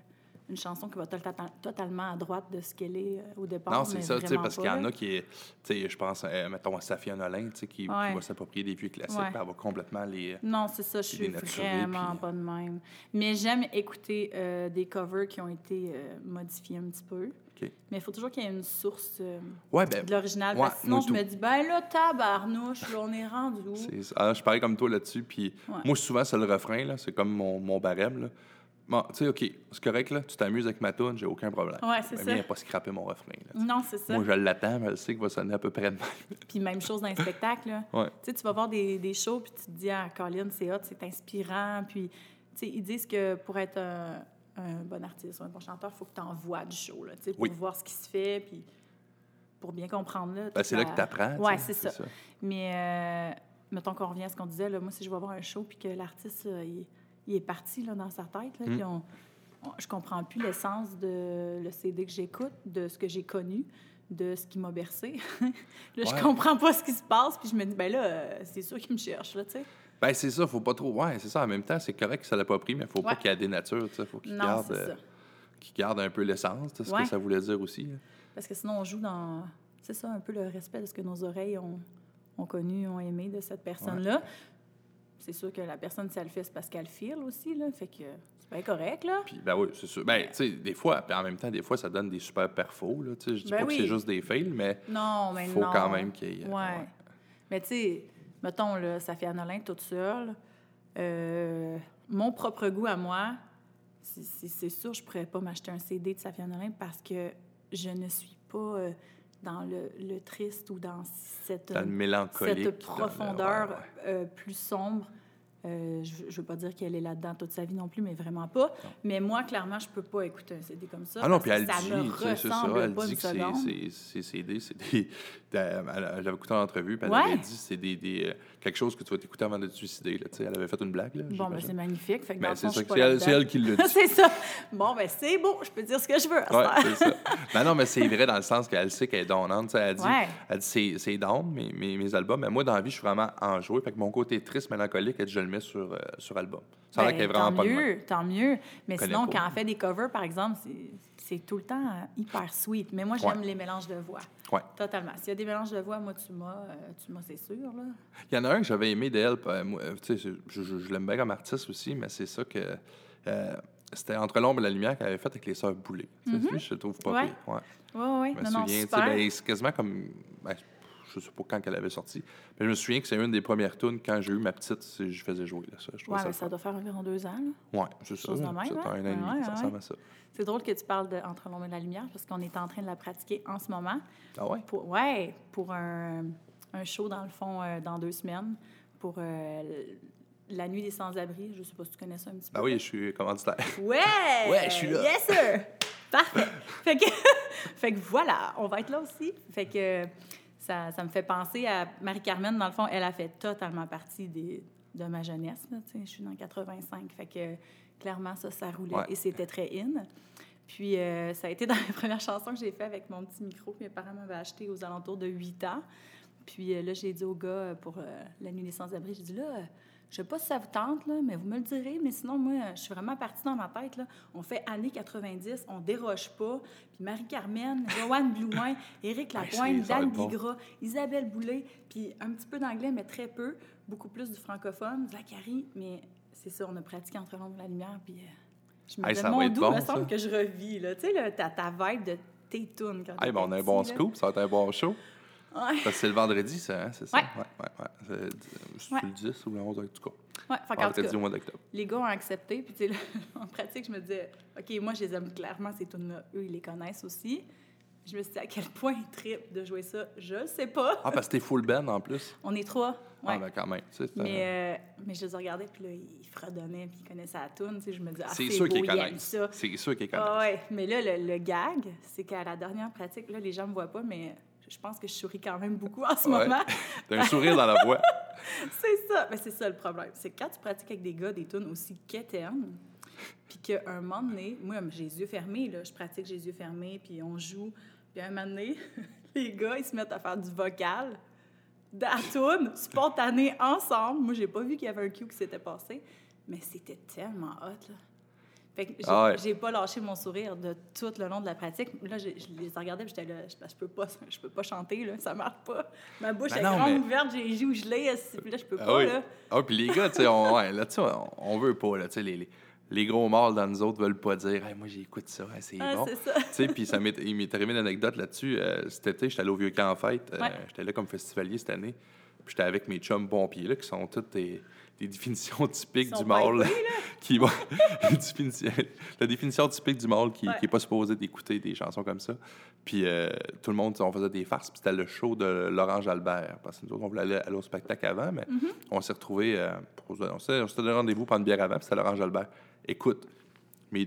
une chanson qui va to- to- totalement à droite de ce qu'elle est euh, au départ. Non, c'est ça, tu sais, vraiment parce qu'il y en a qui, tu sais, je pense, euh, mettons, à Safia Nolin, tu sais, qui, qui va s'approprier des vieux classiques, Ouais. puis elle va complètement les... Non, c'est ça, je suis vraiment puis- pas de même. Mais j'aime écouter euh, des covers qui ont été euh, modifiés un petit peu. Mais il faut toujours qu'il y ait une source euh, Ouais, ben, de l'original. parce que sinon, je tout. me dis, ben là, tabarnouche, là, on est rendu où? ah, je pareil comme toi là-dessus, puis moi, souvent, c'est le refrain, là, c'est comme mon, mon barème, là. Bon, tu sais, OK, c'est correct, là, tu t'amuses avec ma tune, j'ai aucun problème. Ouais, c'est Mais ça. viens pas scraper mon refrain, là. Non, c'est ça. Moi, je l'attends, mais elle sait qu'il va sonner à peu près de même. (laughs) Puis même chose dans les spectacles. là. Ouais. Tu sais, tu vas voir des, des shows, puis tu te dis, ah, Colin, c'est hot, c'est inspirant. Puis, tu sais, ils disent que pour être un, un bon artiste ou un bon chanteur, il faut que tu envoies du show, là, tu sais, pour Oui. voir ce qui se fait, puis pour bien comprendre. Là, Ben, c'est là que tu apprends. Ouais, c'est ça. Mais, euh, mettons qu'on revient à ce qu'on disait, là, moi, si je vais voir un show, puis que l'artiste, là, il, il est parti là, dans sa tête, là, Mm. puis on, on- je comprends plus l'essence de le CD que j'écoute, de ce que j'ai connu, de ce qui m'a bercé. (laughs) là, Ouais. je comprends pas ce qui se passe, puis je me dis, ben là, euh, c'est sûr qu'il me cherche, là, tu sais. Ben, c'est ça, faut pas trop. Ouais, c'est ça. En même temps, c'est correct que ça l'a pas pris, mais faut pas qu'il y ait des natures, tu sais. Faut qu'il garde, c'est euh, garde un peu l'essence, sais, ce que ça voulait dire aussi. là. Parce que sinon, on joue dans, c'est ça, un peu le respect de ce que nos oreilles ont, ont connu, ont aimé de cette personne-là. C'est sûr que la personne, si elle le fait, c'est parce qu'elle file aussi, là. Fait que c'est bien correct, là. Puis, ben oui, c'est sûr. Ben, tu sais, des fois, en même temps, des fois, ça donne des super perfos, là, tu sais. Je dis Ben pas que c'est juste des fails, mais Non, mais faut non. quand même qu'il y ait. Ouais. ouais. Mais tu sais, mettons, là, ça fait Annolin toute seule. Euh, mon propre goût à moi, c'est sûr, je pourrais pas m'acheter un CD de Safia Nolin parce que je ne suis pas euh, dans le, le triste ou dans cette, Dans mélancolique. cette le- profondeur ouais, ouais. euh, plus sombre. Euh, je ne veux pas dire qu'elle est là-dedans toute sa vie non plus, mais vraiment pas. Mais moi, clairement, je peux pas écouter un CD comme ça. Ah non, puis elle ça dit, me c'est ça, ressemble elle pas dit que c'est CD, c'est des... (laughs) Elle avait écouté en entrevue, puis elle Ouais. avait dit c'est des, des, euh, quelque chose que tu vas t'écouter avant de te suicider, là, tu sais. Elle avait fait une blague, là, Bon, ben, c'est magnifique. Fait que Ben, le c'est ça, c'est elle, qui l'a (laughs) dit. c'est ça. Bon, ben c'est beau, je peux dire ce que je veux. c'est ça. Ben non, mais c'est vrai dans le sens qu'elle sait qu'elle est donnante. Elle dit, Ouais. elle dit c'est, c'est down, mes, mes, mes albums. Mais moi, dans la vie, je suis vraiment enjoué. Fait que mon côté triste, mélancolique, elle je le mets sur, euh, sur album. Ça a l'air Ben, qu'elle est vraiment tant pas mieux, tant mieux. Mais sinon, pas. quand elle fait des covers, par exemple, c'est- c'est tout le temps euh, hyper sweet. Mais moi, j'aime Ouais. les mélanges de voix. Ouais. Totalement. S'il y a des mélanges de voix, moi, tu m'as, euh, tu m'as, c'est sûr. Là. Il y en a un que j'avais aimé d'elle. euh, je, je- je l'aime bien comme artiste aussi, mais c'est ça que. euh, c'était Entre l'ombre et la lumière qu'elle avait fait avec les sœurs Boulay. Tu sais, lui, je le trouve pas Mm-hmm. Ouais. pire. Ouais. Oui, oui. Je me Non, non, souviens, sais, super. ben, c'est quasiment comme. ben, je sais pas quand qu'elle avait sorti. Mais je me souviens que c'est une des premières tunes quand j'ai eu ma petite, je faisais jouer là, ça. Je ouais, ça mais ça doit faire environ deux ans. Ouais, c'est ça. C'est un an et demi, Ouais, ça ouais, ressemble ouais. à ça. C'est drôle que tu parles de Entre l'ombre et la lumière parce qu'on est en train de la pratiquer en ce moment. Ah ouais? Pour, ouais, pour un, un show, dans le fond, euh, dans deux semaines, pour euh, la nuit des sans-abri. Je sais pas si tu connais ça un petit peu. Ah oui, je suis commanditaire. Ouais! (laughs) Ouais, je suis là. Yes, sir! Parfait. fait, que, (laughs) fait que voilà, on va être là aussi. Fait que ça, ça me fait penser à Marie-Carmen. Dans le fond, elle a fait totalement partie des, de ma jeunesse. là, je suis dans 85. Fait que clairement, ça, ça roulait Ouais. et c'était très in. Puis euh, ça a été dans (laughs) les premières chansons que j'ai fait avec mon petit micro que mes parents m'avaient acheté aux alentours de 8 ans. Puis euh, là, j'ai dit au gars euh, pour euh, la nuit des sans-abri, j'ai dit là, je sais pas si ça vous tente, là, mais vous me le direz. Mais sinon, moi, je suis vraiment partie dans ma tête. Là. On fait années 90, on déroge pas. Puis Marie-Carmen, (laughs) Joanne Blouin, Éric Ouais, Lapointe, Dan être bon. Bigra, Isabelle Boulay, puis un petit peu d'anglais, mais très peu. Beaucoup plus du francophone, Zachary. Mais c'est ça, on a pratiqué entre l'ombre et la lumière. Puis euh, je me Hey, disais, mon être doux, bon, me semble ça. que je revis. Tu sais, ta, ta vibe de tes tunes quand ben, on a un bon scoop, ça va être un bon show. Parce que c'est le vendredi, ça, hein, c'est ça? Ouais. ouais, ouais. ouais. C'est, Ouais. le 10 ou le 11, en tout cas. Tout Vendredi au mois d'octobre. les gars ont accepté. Puis, tu sais, (laughs) en pratique, je me disais, OK, moi, je les aime clairement, ces tunes-là. Eux, ils les connaissent aussi. Je me suis dit, à quel point ils trippent de jouer ça, je le sais pas. Ah, parce que t'es full band en plus. (laughs) On est trois. Ouais. Ah, ben quand même. tu sais, mais, euh, mais je les ai regardés, puis là, ils fredonnaient, puis ils connaissaient la tune. Tu sais, je me disais, ah, c'est c'est sûr qu'ils connaissent. ça. C'est sûr qu'ils connaissent. Ah ouais, mais là, le, le gag, c'est qu'à la dernière pratique, là, les gens me voient pas, mais je pense que je souris quand même beaucoup en ce Ouais. moment. (laughs) T'as un sourire dans la voix. (laughs) C'est ça. Mais c'est ça le problème. C'est que quand tu pratiques avec des gars des tunes aussi quétaines, puis qu'à un moment donné, moi, j'ai les yeux fermés, là, je pratique, j'ai les yeux fermés, puis on joue. Puis à un moment donné, (laughs) les gars, ils se mettent à faire du vocal, de la toune, spontané, ensemble. Moi, j'ai pas vu qu'il y avait un cue qui s'était passé, mais c'était tellement hot, là. Fait que j'ai Ah j'ai pas lâché mon sourire de tout le long de la pratique. Là, je, je les regardais, j'étais là, je, je peux pas, (laughs) je peux pas chanter, là, ça marche pas. Ma bouche Ben est non, grande mais- ouverte, j'ai joues gelées, puis là, je peux Ah pas, oui. là? Ah, puis les gars, tu sais, on, ouais, là-dessus, on, on veut pas, là, tu sais, les, les, les gros mâles dans nous autres veulent pas dire, hey, moi, j'écoute ça, hey, c'est Ah, bon. (laughs) Tu sais, puis ça m'est, il m'est arrivé une anecdote là-dessus. Euh, cet été, j'étais allé au Vieux-Camp en fête. Euh, Ouais. j'étais là comme festivalier cette année. Puis j'étais avec mes chums pompiers, là, qui sont toutes des, des définitions (laughs) typiques du mâle. pipés, (laughs) qui vont- (laughs) la définition typique du mâle qui Ouais. n'est pas supposé d'écouter des chansons comme ça. Puis euh, tout le monde, on faisait des farces. Puis c'était le show de Laurence Albert. Parce que nous autres, on voulait aller, aller au spectacle avant, mais Mm-hmm. on s'est retrouvés. euh, pour- on s'était on s'était donné rendez-vous pour une bière avant, puis c'était Laurence Albert. Écoute, mes,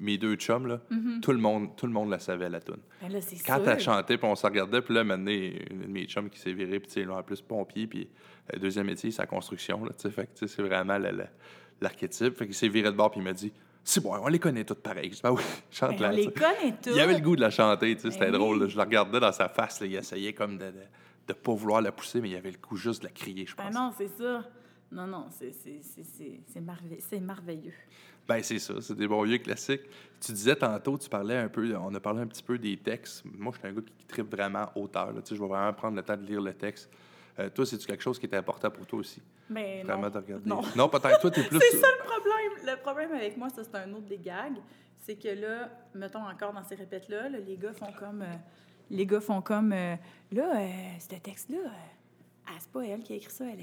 mes deux chums, là, Mm-hmm. tout, le monde, tout le monde la savait, la tune. Ben là, Quand elle chantait, puis on se regardait, puis là, maintenant, une de mes chums qui s'est virée, puis là, en plus, pompier, puis le deuxième métier, c'est la construction, là, tu sais, fait que, tu sais, c'est vraiment l'archétype. Fait qu'il s'est viré de bord, puis il m'a dit, c'est bon, on les connaît toutes pareil. Je dis, ben oui, (laughs) Ben, chante-la. on les connaît tous. Il avait le goût de la chanter, tu sais, c'était Ben drôle. Je la regardais dans sa face, là, il essayait comme de ne pas vouloir la pousser, mais il avait le goût juste de la crier, je Ben pense. non, c'est ça. Non, non, c'est merveilleux. Ben, c'est ça, c'est des bons vieux classiques. Tu disais tantôt, tu parlais un peu, on a parlé un petit peu des textes. Moi, je suis un gars qui tripe vraiment auteur. Là. Tu sais, je vais vraiment prendre le temps de lire le texte. Euh, toi, c'est-tu quelque chose qui était important pour toi aussi? Mais Vraiment non. de regarder. Non. Non, peut-être. Toi, t'es (laughs) plus. C'est ça le problème. Le problème avec moi, ça, c'est un autre des gags. C'est que là, mettons encore dans ces répètes-là, là, les gars font comme. euh, les gars font comme. euh, là, euh, ce texte-là, ah, c'est pas elle qui a écrit ça. Elle,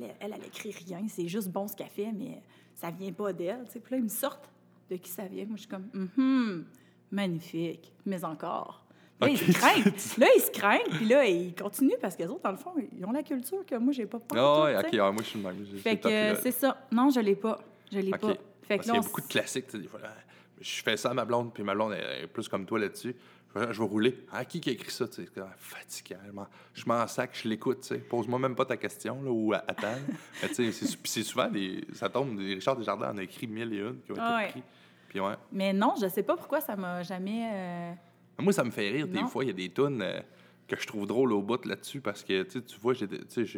elle, elle, écrit rien. C'est juste bon ce qu'elle fait, mais ça vient pas d'elle. Puis là, ils me sortent de qui ça vient. Moi, je suis comme. Hum, magnifique. Mais encore. Là, ils se craignent. (laughs) Là, ils se craignent. Puis là, ils continuent parce que les autres, dans le fond, ils ont la culture que moi, j'ai pas. pas Ah, ouais, tu ok, moi, je suis le même. Fait que c'est ça. Non, je l'ai pas. Je l'ai pas. Fait Parce qu'il y a beaucoup de classiques. tu sais, des fois, là, je fais ça à ma blonde, puis ma blonde est plus comme toi là-dessus. Je vais, je vais rouler. Ah, qui qui a écrit ça? C'est comme, Fatigant. Je m'en- sac, je l'écoute. Pose-moi même pas ta question là, ou à- attends. (laughs) C'est souvent des. Ça tombe. des- Richard Desjardins en a écrit mille et une qui ont été Ah écrits. Puis ouais. Mais non, je sais pas pourquoi ça m'a jamais. euh, Moi, ça me fait rire. Des fois, il y a des tunes euh, que je trouve drôles au bout là-dessus parce que tu vois, je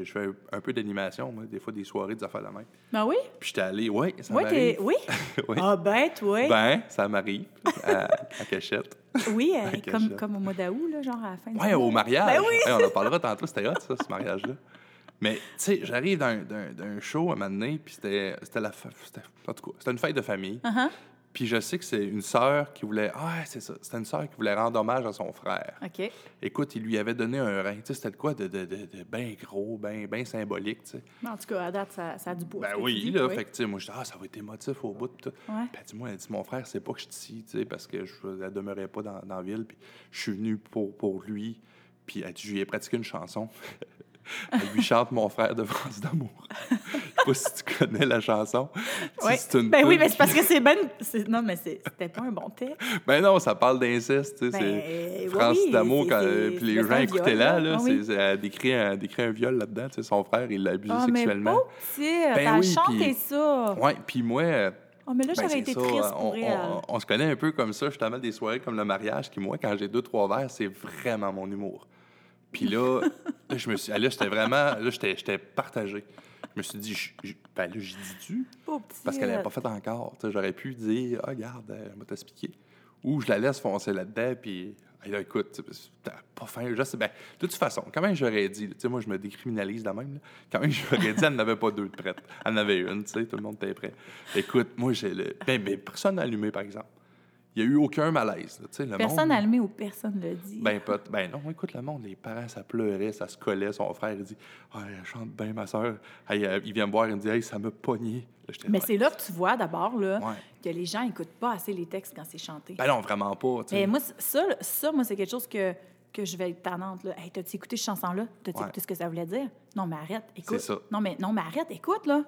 fais un, un peu d'animation, des fois des soirées, des affaires de même. Ben oui. Puis j'étais allé, ouais, ça Oui, m'arrive. Oui. (laughs) Oui. Ah, ben, toi. Ben, ça m'arrive à, à cachette. oui, (laughs) euh, comme, comme au mois d'août, là, genre à la fin du Ouais, mois. au mariage. Ben oui. On en parlera tantôt, c'était hot, ça, ce mariage-là. Mais, tu sais, j'arrive d'un- d'un d'un show à un moment donné, puis c'était c'était la fa- c'était- En tout cas, c'était une fête de famille. Uh-huh. Puis je sais que c'est une sœur qui voulait. Ah, c'est ça. C'était une sœur qui voulait rendre hommage à son frère. OK. Écoute, il lui avait donné un rein. Tu sais, c'était de quoi de, de, de, de bien gros, bien ben symbolique, tu sais. En tout cas, à date, ça, ça a du poids. Ben oui, dis, là. oui. Fait que, tu sais, moi, je dis, ah, ça va être émotif au bout. Puis tout. Ouais. Puis elle dit, moi, elle dit, mon frère, c'est pas que je suis ici, tu sais, parce que je ne demeurais pas dans, dans la ville. Puis je suis venu pour, pour lui. Puis elle dit, je lui ai pratiqué une chanson. (laughs) (laughs) elle lui chante Mon frère de France d'amour. Je sais pas si tu connais la chanson. Une Ben oui, mais c'est parce que c'est ben. Non, mais c'est- c'était pas un bon texte. Ben non, ça parle d'inceste, tu sais. Ben, oui, France oui, d'amour, quand, euh, puis les gens écoutaient-la, là. là. Ah oui. Elle décrit un, décrit un viol là-dedans, tu sais. Son frère, il l'a abusé Ah, mais sexuellement. petite. Ben oui, chanté ça. Ouais, puis moi. Oh, mais là, Ben, j'aurais été ça, triste on, on- on se connaît un peu comme ça, justement, des soirées comme le mariage, qui, moi, quand j'ai deux, trois verres, c'est vraiment mon humour. Puis là, là, je me suis, là, j'étais vraiment, là, j'étais, j'étais partagé. Je me suis dit, je- je- ben là, j'ai dit tu, Pas petite. parce qu'elle n'avait pas fait encore. J'aurais pu dire, ah, regarde, euh, elle m'a t'expliquer. Ou je la laisse foncer là-dedans, puis, hey, là, écoute, t'as pas faim. Je sais, ben, de toute façon, quand même, j'aurais dit, tu sais, moi, je me décriminalise de même, là. quand même, j'aurais dit, elle n'avait pas deux de prête. Elle en avait une, tu sais, tout le monde était prêt. Écoute, moi, j'ai le. Ben, ben, personne n'a allumé, par exemple. Il n'y a eu aucun malaise. là. Le Personne monde, allumé ou personne le dit. Ben, ben non, écoute, le monde, les parents, ça pleurait, ça se collait. Son frère, il dit Ah, elle chante bien, ma soeur. il vient me voir, il me dit Hey, ça m'a pogné. Mais c'est là que tu vois d'abord là, Ouais. que les gens n'écoutent pas assez les textes quand c'est chanté. Ben non, vraiment pas. Mais moi, ça, ça moi, c'est quelque chose que, que je vais être tannante. Là. Hey, t'as-tu écouté cette chanson-là? T'as-tu Ouais. écouté ce que ça voulait dire? Non, mais arrête, écoute. C'est ça. Non, mais, non, mais arrête, écoute, là.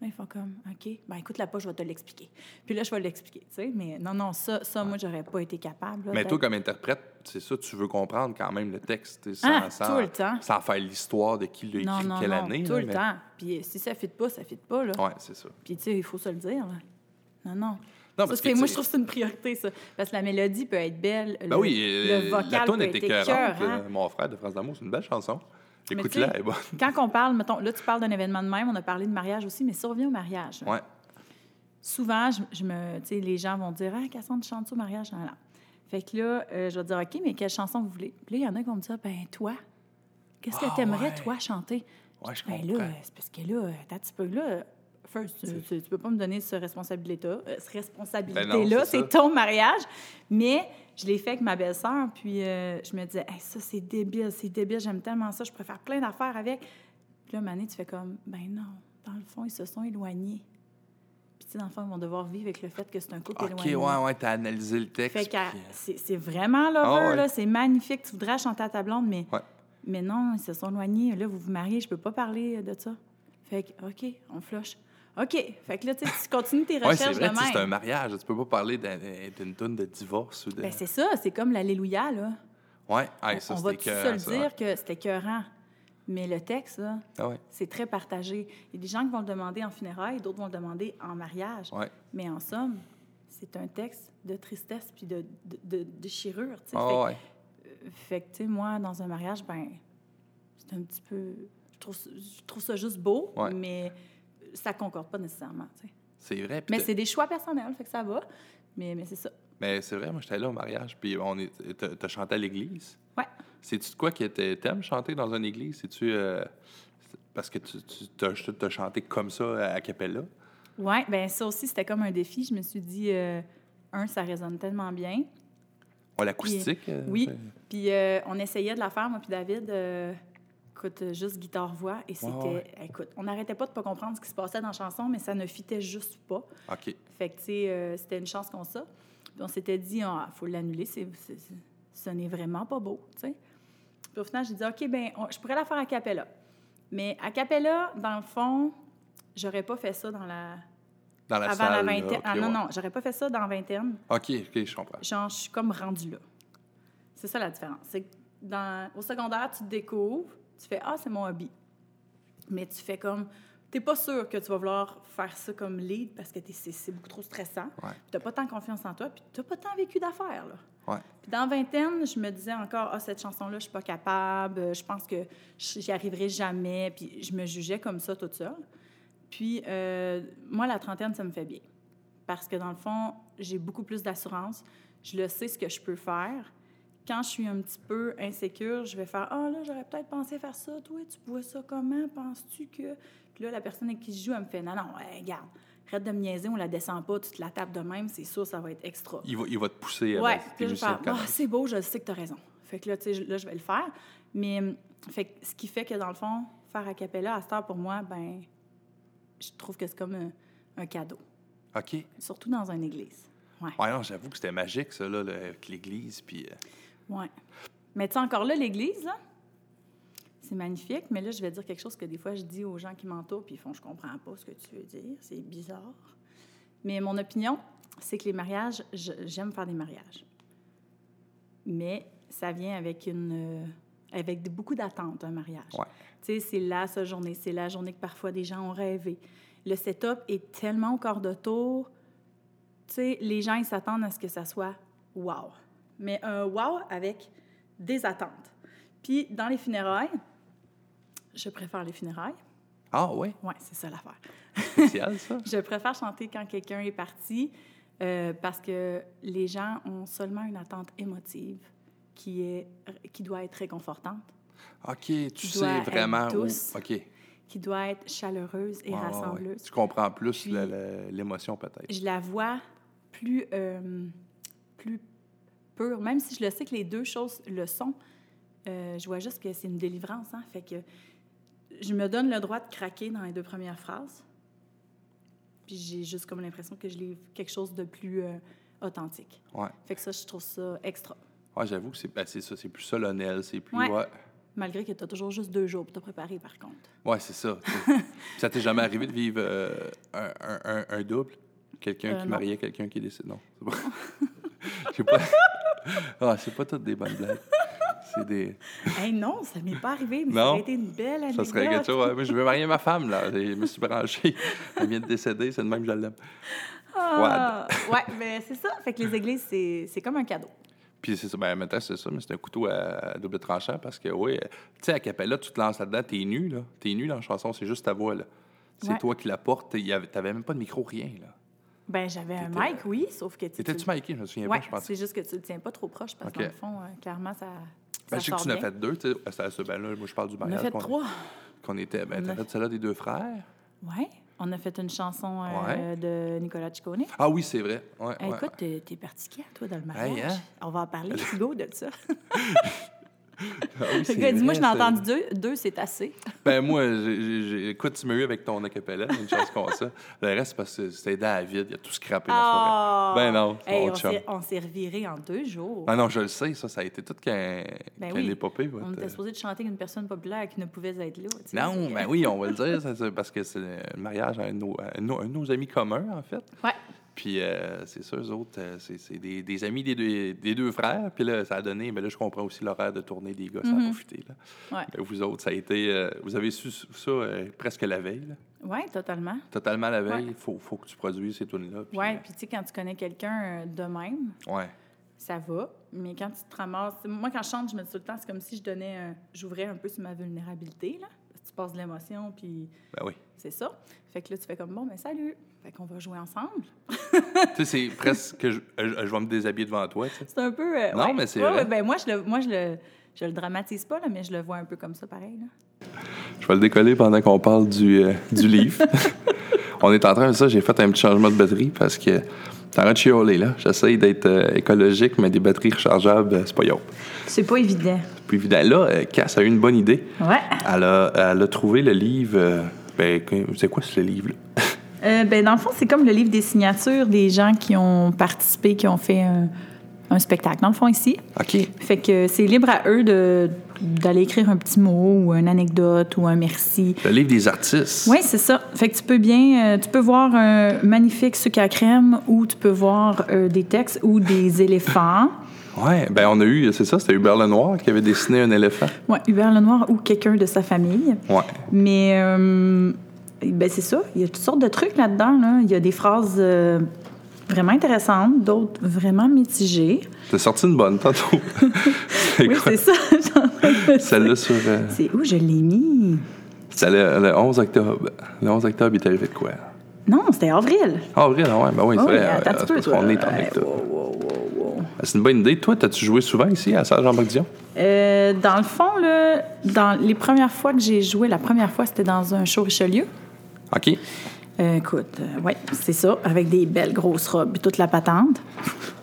Là, ils font comme, OK, ben écoute-la pas, je vais te l'expliquer. Puis là, je vais l'expliquer, tu sais. Mais non, non, ça, ça moi, j'aurais pas été capable. là, Mais toi, comme interprète, c'est ça, tu veux comprendre quand même le texte, sais, sans, Ah, sans- tout le temps. sans faire l'histoire de qui l'a écrit, non, quelle non, année. tout là, le mais- temps. Puis euh, si ça ne fit pas, ça ne fit pas, là. Ouais, c'est ça. Puis, tu sais, il faut se le dire, là. Non, non. Non, parce que, moi, je trouve que c'est une priorité, ça. Parce que la mélodie peut être belle. Ben le, oui, le euh, vocal la peut était écœurante. écœurant. euh, Mon frère de France d'amour, c'est une belle chanson. Écoute-la, est bonne. Quand on parle, mettons, là, tu parles d'un événement de même, on a parlé de mariage aussi, mais ça revient au mariage. Ouais. Souvent, je, je me, tu sais, les gens vont dire Ah, Cassandre, tu chantes au mariage? Non, non. Fait que là, euh, je vais dire OK, mais quelle chanson vous voulez? Puis là, il y en a qui vont me dire Ben, toi, qu'est-ce que Ah, tu aimerais, ouais. toi, chanter? Ouais, je Ben comprends. là, c'est parce que là, attends un petit peu, là, first, tu, tu, tu peux pas me donner ce responsabilité euh, ce responsabilité-là, Ben non, c'est ton mariage. Mais je l'ai fait avec ma belle-sœur, puis euh, je me disais, Hey, ça, c'est débile, c'est débile, j'aime tellement ça, je préfère plein d'affaires avec. Puis là, Mané, tu fais comme, ben non, dans le fond, ils se sont éloignés. Puis, tu sais, dans le fond, ils vont devoir vivre avec le fait que c'est un couple OK, éloigné. ouais, ouais, t'as analysé le texte. Fait que puis, euh, c'est vraiment lover, Ah ouais. là, c'est magnifique. Tu voudrais chanter à ta blonde, mais, Ouais. mais non, ils se sont éloignés. Là, vous vous mariez, je peux pas parler de ça. Fait que, OK, on flush. OK. Fait que là, tu continues tes Ouais, c'est recherches vrai, c'est un mariage. Tu peux pas parler d'un- d'une toune de divorce ou de. Ben, c'est ça, c'est comme l'Alléluia, là. ouais, hey, ça, on va tout se le dire que c'était écœurant. Mais le texte, là, Ah ouais. c'est très partagé. Il y a des gens qui vont le demander en funérailles, d'autres vont le demander en mariage. Ouais. Mais en somme, c'est un texte de tristesse puis de, de, de déchirure. Ah Fait ouais. Fait que, tu sais, moi, dans un mariage, ben, c'est un petit peu. Je trouve, ça- je trouve ça juste beau, mais ça concorde pas nécessairement. C'est vrai. Mais c'est des choix personnels, fait que ça va. Mais, mais c'est ça. Mais c'est vrai, moi, j'étais là au mariage, puis on est... t'as chanté à l'église. Ouais. C'est-tu de quoi que t'a- t'aimes chanter dans une église? C'est-tu... euh, parce que tu tu- t'as t'as chanté comme ça à Capella? Ouais, ben ça aussi, c'était comme un défi. Je me suis dit, euh, un, ça résonne tellement bien. Ouais, l'acoustique? euh, Oui. Puis on essayait de la faire, moi puis David. Écoute, euh, juste guitare-voix. Et c'était. ouais. Écoute, on n'arrêtait pas de pas comprendre ce qui se passait dans la chanson, mais ça ne fitait juste pas. OK. Fait que, tu sais, euh, c'était une chance qu'on ça. Puis on s'était dit, il faut l'annuler, c'est, ce n'est vraiment pas beau, tu sais. Puis au final, j'ai dit, OK, ben on- je pourrais la faire à Capella. Mais à Capella, dans le fond, j'aurais pas fait ça dans la... Dans la avant salle. la vingtaine. Ah non, ouais. non, j'aurais pas fait ça dans la vingtaine. OK, OK, je comprends. Genre, je suis comme rendue là. C'est ça la différence. C'est que dans, au secondaire, tu te découvres, tu fais Ah, c'est mon hobby. Mais tu fais comme. T'es pas sûr que tu vas vouloir faire ça comme lead parce que c'est beaucoup trop stressant. Ouais. Tu n'as pas tant confiance en toi, puis tu n'as pas tant vécu d'affaires. là. Ouais. Puis dans vingtaine, je me disais encore, ah, cette chanson-là, je suis pas capable, je pense que j'y arriverai jamais. Puis je me jugeais comme ça toute seule. Puis euh, moi, la trentaine, ça me fait bien. Parce que dans le fond, j'ai beaucoup plus d'assurance. Je le sais ce que je peux faire. Quand je suis un petit peu insécure, je vais faire Ah, là, j'aurais peut-être pensé faire ça. Toi, tu vois ça comment? Penses-tu que? Puis là, la personne avec qui je joue, elle me fait Non, non, hey, regarde, arrête de me niaiser, on la descend pas, tu te la tapes de même, c'est sûr, ça va être extra. Il va, il va te pousser Ouais, avec puis je de ah, c'est beau, je sais que tu as raison. Fait que là, tu sais, là, je vais le faire. Mais, fait que ce qui fait que, dans le fond, faire a cappella, à cette heure, pour moi, ben, je trouve que c'est comme un, un cadeau. OK. Surtout dans une église. Ouais. Ouais, j'avoue que c'était magique, ça, là, le- avec l'église, puis... euh, Ouais. Mais tu sais, encore là, l'église, là, c'est magnifique, mais là, je vais dire quelque chose que des fois, je dis aux gens qui m'entourent, puis ils font, je comprends pas ce que tu veux dire, c'est bizarre. Mais mon opinion, c'est que les mariages, je- j'aime faire des mariages. Mais ça vient avec une. euh, avec beaucoup d'attentes, un mariage. Ouais. Tu sais, c'est la seule journée. C'est la journée que parfois des gens ont rêvé. Le setup est tellement au corps de tour. Tu sais, les gens, ils s'attendent à ce que ça soit wow. Mais un wow avec des attentes. Puis, dans les funérailles, je préfère les funérailles. Ah, ouais, Ouais, c'est ça l'affaire. spécial, ça? (laughs) Je préfère chanter quand quelqu'un est parti euh, parce que les gens ont seulement une attente émotive qui, est, qui doit être réconfortante, OK, tu sais vraiment où... OK. Qui doit être chaleureuse et ouais. rassembleuse. Tu comprends plus l'émotion, peut-être. Je la vois plus, euh, plus pur. Même si je le sais que les deux choses le sont, euh, je vois juste que c'est une délivrance. Hein? Fait que je me donne le droit de craquer dans les deux premières phrases. Puis j'ai juste comme l'impression que je livre quelque chose de plus euh, authentique. Ouais. Fait que ça, je trouve ça extra. Ouais, j'avoue que c'est ben, ça, c'est plus solennel, c'est plus. Ouais. Ouais, Malgré que tu as toujours juste deux jours pour te préparer, par contre. Ouais, c'est ça. (laughs) Ça t'est jamais arrivé de vivre euh, un, un, un, un double? Quelqu'un Euh, qui non. mariait quelqu'un qui décide. Non, c'est pas. (laughs) (laughs) Ah, c'est pas toutes des bonnes blagues. C'est des. (laughs) Hey, non, ça m'est pas arrivé, mais ça aurait été une belle anecdote. Ça serait quelque chose. ouais, mais je veux marier ma femme, là. Je me suis branché. Elle vient de décéder, c'est de même que je l'aime. Ah, ouais, mais c'est ça. Fait que les églises, c'est comme un cadeau. Puis c'est ça, ben, maintenant, c'est ça, mais c'est un couteau à double tranchant parce que, oui, euh, tu sais, à Capella, tu te lances là-dedans, t'es nu, là. T'es nu dans la chanson, c'est juste ta voix, là. C'est Ouais. toi qui la portes, t'avais même pas de micro, rien, là. Ben, j'avais un mic, oui, sauf que tu T'étais-tu tu- miké? Je me souviens Ouais, pas, je pense. c'est juste que tu le tiens pas trop proche parce que OK. dans le fond, euh, clairement, ça. Ben, ça je sais que tu en as fait deux, tu sais. à ce- Ben là, moi, je parle du On a mariage. fait qu'on- trois. Qu'on était. Ben, t'as a- fait celle-là des deux frères? Ouais. On a fait une chanson euh, de Nicolas Ciccone. Ah oui, c'est vrai. Ouais, Hey, ouais. écoute, t'es t'es particulier, toi, dans le mariage. Hey, hein? On va en parler, (laughs) Hugo, de ça. (laughs) Ah oui, c'est Regarde, Dis-moi, vrai, je c'est- entendu deux. Deux, c'est assez. (laughs) Ben moi, écoute, tu m'as eu avec ton acapella, une chance comme ça. Le reste, c'est parce que c'était David, il a tout scrappé la Ah! soirée. Ben non, Hey, on s'est- reviré en deux jours. Ah non, je le sais, ça, ça a été tout qu'un Ben oui. épopée. On était supposé de chanter une personne populaire qui ne pouvait être là. tu sais. Non, ben oui, on va le dire, ça, parce que c'est le mariage à un de nos amis communs, en fait. Ouais. Puis euh, c'est ça, eux autres, euh, c'est des, des amis des deux, des deux frères. Puis là, ça a donné, mais là, je comprends aussi l'horaire de tournée des gars, ça a Mhm. profité. Là. Ouais. Mais vous autres, ça a été, euh, vous avez su ça euh, presque la veille, là? Ouais, totalement. totalement la veille. Il Ouais. faut, faut que tu produises ces tunes-là. Ouais, puis tu sais, quand tu connais quelqu'un euh, de même, euh, ouais. ça va. Mais quand tu te ramasses. Moi, quand je chante, je me dis tout le temps, c'est comme si je donnais. un- J'ouvrais un peu sur ma vulnérabilité, là. Tu passes de l'émotion, puis Ben oui. c'est ça. Fait que là, tu fais comme bon, ben salut. Fait qu'on va jouer ensemble. tu sais, c'est presque que je, je- je vais me déshabiller devant toi, tu sais. C'est un peu. euh, Non, ouais. mais c'est Ouais, ben moi, je le, moi je, le, je le dramatise pas, là, mais je le vois un peu comme ça, pareil. Là. Je vais le décoller pendant qu'on parle du, euh, du livre. (laughs) On est en train de ça, j'ai fait un petit changement de batterie parce que t'arrêtes de chialer, là. J'essaye d'être euh, écologique, mais des batteries rechargeables, euh, c'est pas yo. C'est pas évident. C'est plus évident. Là, euh, Cass a eu une bonne idée. Ouais. Elle a, elle a trouvé le livre. euh, ben, c'est quoi ce livre-là? Euh, ben, dans le fond, c'est comme le livre des signatures des gens qui ont participé, qui ont fait un, un spectacle, dans le fond, ici. OK. Fait que c'est libre à eux de, d'aller écrire un petit mot ou une anecdote ou un merci. Le livre des artistes. Oui, c'est ça. Fait que tu peux bien, euh, tu peux voir un magnifique sucre à crème ou tu peux voir euh, des textes ou des (laughs) éléphants. Ouais, ben on a eu, c'est ça, c'était Hubert Lenoir qui avait dessiné un éléphant. Ouais, Hubert Lenoir ou quelqu'un de sa famille. Ouais. Mais ben c'est ça. Il y a toutes sortes de trucs là-dedans. Là. Il y a des phrases euh, vraiment intéressantes, d'autres vraiment mitigées. T'as sorti une bonne tantôt. c'est (laughs) Oui, c'est ça. (laughs) Celle-là sur. euh, C'est où je l'ai mis? c'était le, le 11 octobre. Le 11 octobre, il est arrivé de quoi? Non, c'était avril. Ah, vrai, ah ouais, ben oui, c'est Oh, vrai. euh, attends petit peu, toi. qu'on est en Ouais, octobre. wow, wow, wow, wow. Ah, C'est une bonne idée. Toi, t'as-tu joué souvent ici à Saint-Jean-Baptiste? Euh, dans le fond, là, dans les premières fois que j'ai joué, la première fois, c'était dans un show Richelieu. OK. Euh, écoute, euh, ouais, c'est ça, avec des belles grosses robes, toute la patente.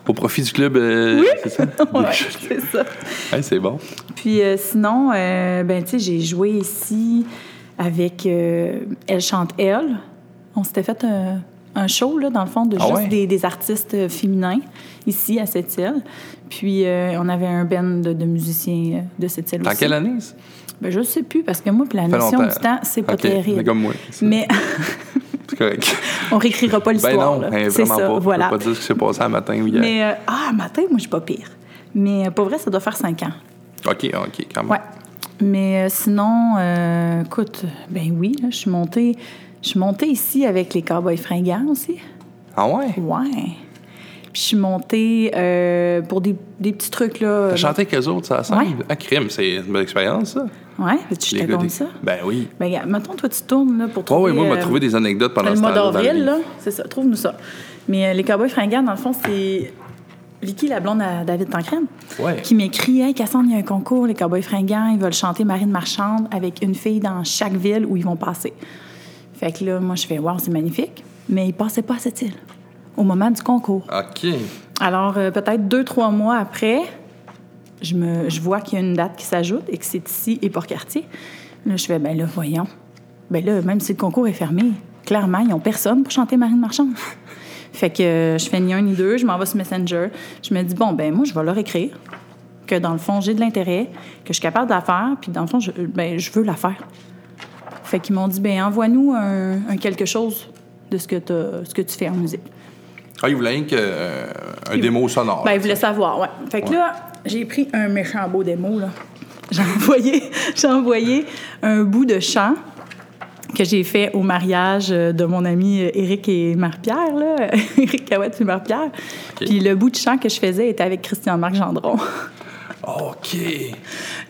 Au profit du club, euh, c'est ça? (laughs) Ouais, c'est ça. (laughs) Ouais, c'est bon. Puis euh, sinon, euh, ben, tu sais, j'ai joué ici avec Elle chante Elle. On s'était fait un, un show, là, dans le fond, de Ah juste ouais? des, des artistes féminins ici à Sept-Îles. Puis euh, on avait un band de, de musiciens de Sept-Îles En aussi. quelle année? Ben, je sais plus, parce que moi, la notion du temps, c'est pas OK, mais terrible. comme moi. Mais (laughs) C'est correct. on réécrira pas Ben l'histoire. non, là. ben, c'est ça, pas. voilà. Je peux pas dire ce qui s'est passé un matin ou hier. Mais, euh, ah, matin, moi, je suis pas pire. Mais euh, pour vrai, ça doit faire cinq ans. OK, OK, quand même. Ouais. Mais euh, sinon, euh, écoute, ben oui, je suis montée, je suis montée ici avec les Cowboys fringants aussi. Ah ouais? Ouais. Puis je suis montée euh, pour des, des petits trucs là. T'as chanté avec eux autres, ça scène? Ouais. Ah, crime, c'est une belle expérience, ça. Ouais, tu Les te ça? Ben oui. Ben regarde, mettons toi tu tournes là pour Oh, trouver. oui, moi, m'a euh, trouvé des anecdotes pendant le ce mois temps-là. le d'avril livre. là, c'est ça. Trouve-nous ça. Mais euh, les Cowboys fringants, dans le fond, c'est Vicky, la blonde à David Tancrène, Ouais. qui m'écrit Hey, Cassandre, il y a un concours, les Cowboys fringants, ils veulent chanter Marine Marchande avec une fille dans chaque ville où ils vont passer. Fait que là, moi, je fais Wow, c'est magnifique. Mais ils passaient pas à cette île. Au moment du concours. OK. Alors, euh, peut-être deux, trois mois après, je, me, je vois qu'il y a une date qui s'ajoute et que c'est ici et Port-Cartier. Là, je fais, ben là, voyons. Ben là, même si le concours est fermé, clairement, ils n'ont personne pour chanter Marine Marchand. (laughs) fait que euh, je fais ni un ni deux, je m'en vais sur Messenger. Je me dis, bon, ben moi, je vais leur écrire que dans le fond, j'ai de l'intérêt, que je suis capable de la faire, puis dans le fond, je, ben, je veux la faire. Fait qu'ils m'ont dit, ben envoie-nous un, un quelque chose de ce que, ce que tu fais en musique. Ah, il voulait rien que, euh, un démo sonore. Ben, ils voulaient savoir, ouais. Fait que là, j'ai pris un méchant beau démo, là. (laughs) J'ai envoyé, j'ai envoyé un bout de chant que j'ai fait au mariage de mon ami Éric et Marie-Pierre, là. (laughs) Éric Cahouette et Marie-Pierre. Puis le bout de chant que je faisais était avec Christian-Marc Gendron. OK.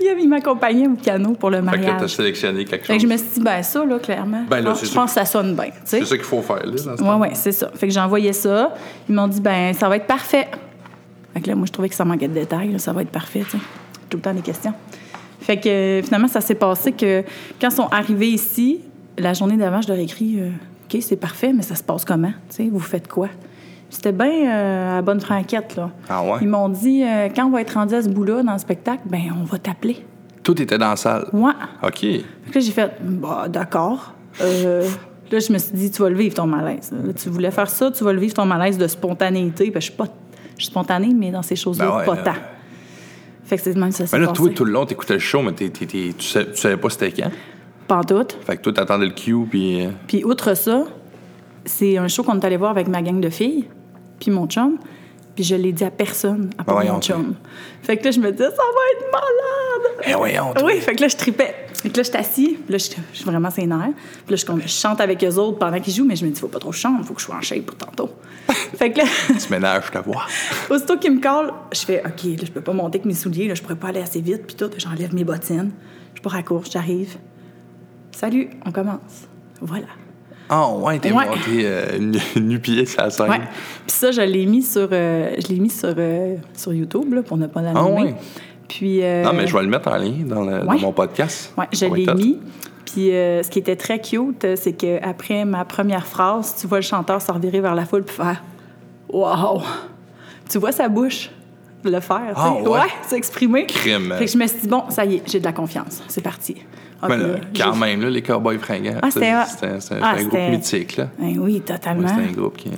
il, m'accompagnait au piano pour le Fait que t'as mariage. sélectionné quelque Fait chose. que je me suis dit, ben ça, là, clairement, Ben là, je c'est pense que ça sonne bien, tu. C'est ça qu'il faut faire, là, dans ce Oui, oui, c'est ça. Fait que envoyé ça. Ils m'ont dit, ben ça va être parfait. Fait que là, moi, je trouvais que ça manquait de détails. là. Ça va être parfait, tu sais. Tout le temps des questions. Fait que euh, finalement, ça s'est passé que quand ils sont arrivés ici, la journée d'avant, je leur ai écrit, euh, OK, c'est parfait, mais ça se passe comment? Tu sais, vous faites quoi? C'était bien euh, à la bonne franquette, là. Ah ouais? Ils m'ont dit, euh, quand on va être rendu à ce bout-là dans le spectacle, ben on va t'appeler. Tout était dans la salle? Ouais. OK. Fait que là, j'ai fait, bah, d'accord. Euh, là, je me suis dit, tu vas le vivre ton malaise. Là, tu voulais faire ça, tu vas le vivre ton malaise de spontanéité. Parce que je suis pas. Je suis spontanée, mais dans ces choses-là, Ben ouais, pas tant. Fait que c'est même ça Mais là, toi, tout le long, t'écoutais le show, mais t'es- t'es- t'es- tu, savais, tu savais pas c'était quand. Pantoute. Fait que toi, t'attendais le cue, puis... Puis outre ça, c'est un show qu'on est allé voir avec ma gang de filles, puis mon chum. Puis je l'ai dit à personne, à part Ben voyons, mon chum. Fait que là, je me disais, ça va être malade! Eh voyons, toi. Oui, fait que là, je tripais. Fait que là, je suis assis, puis là, je, je suis vraiment nerfs. Puis là, je, je chante avec eux autres pendant qu'ils jouent, mais je me dis, faut pas trop que je chante, faut que je sois en shape pour tantôt. (laughs) fait que là, Tu ménages ta voix. (laughs) aussitôt qu'il me colle, je fais, OK, là, je peux pas monter avec mes souliers, là, je pourrais pas aller assez vite, puis tout, j'enlève mes bottines. Je pars à course, j'arrive. Salut, on commence. Voilà. Ah ouais, t'es Ouais. monté euh, nu- nu-pied sur la scène. Ouais. Puis ça, je l'ai mis sur, euh, je l'ai mis sur, euh, sur YouTube, là, pour ne pas la Ah nommer. ouais. Puis. euh, Non, mais je vais le mettre en lien dans, le- dans Ouais. mon podcast. Oui, je l'ai mis. Puis ce qui était très cute, c'est qu'après ma première phrase, tu vois le chanteur se revirer vers la foule puis faire Wow! Tu vois sa bouche le faire, tu sais. Ah, ouais? s'exprimer. Crime. Fait que je me suis dit, bon, ça y est, j'ai de la confiance. C'est parti. Là, là, quand même, là, les Cowboys fringants, Ah, ça, c'était c'était c'était- Ah, c'était un groupe c'était- mythique, là. Ben oui, totalement. c'était un groupe qui...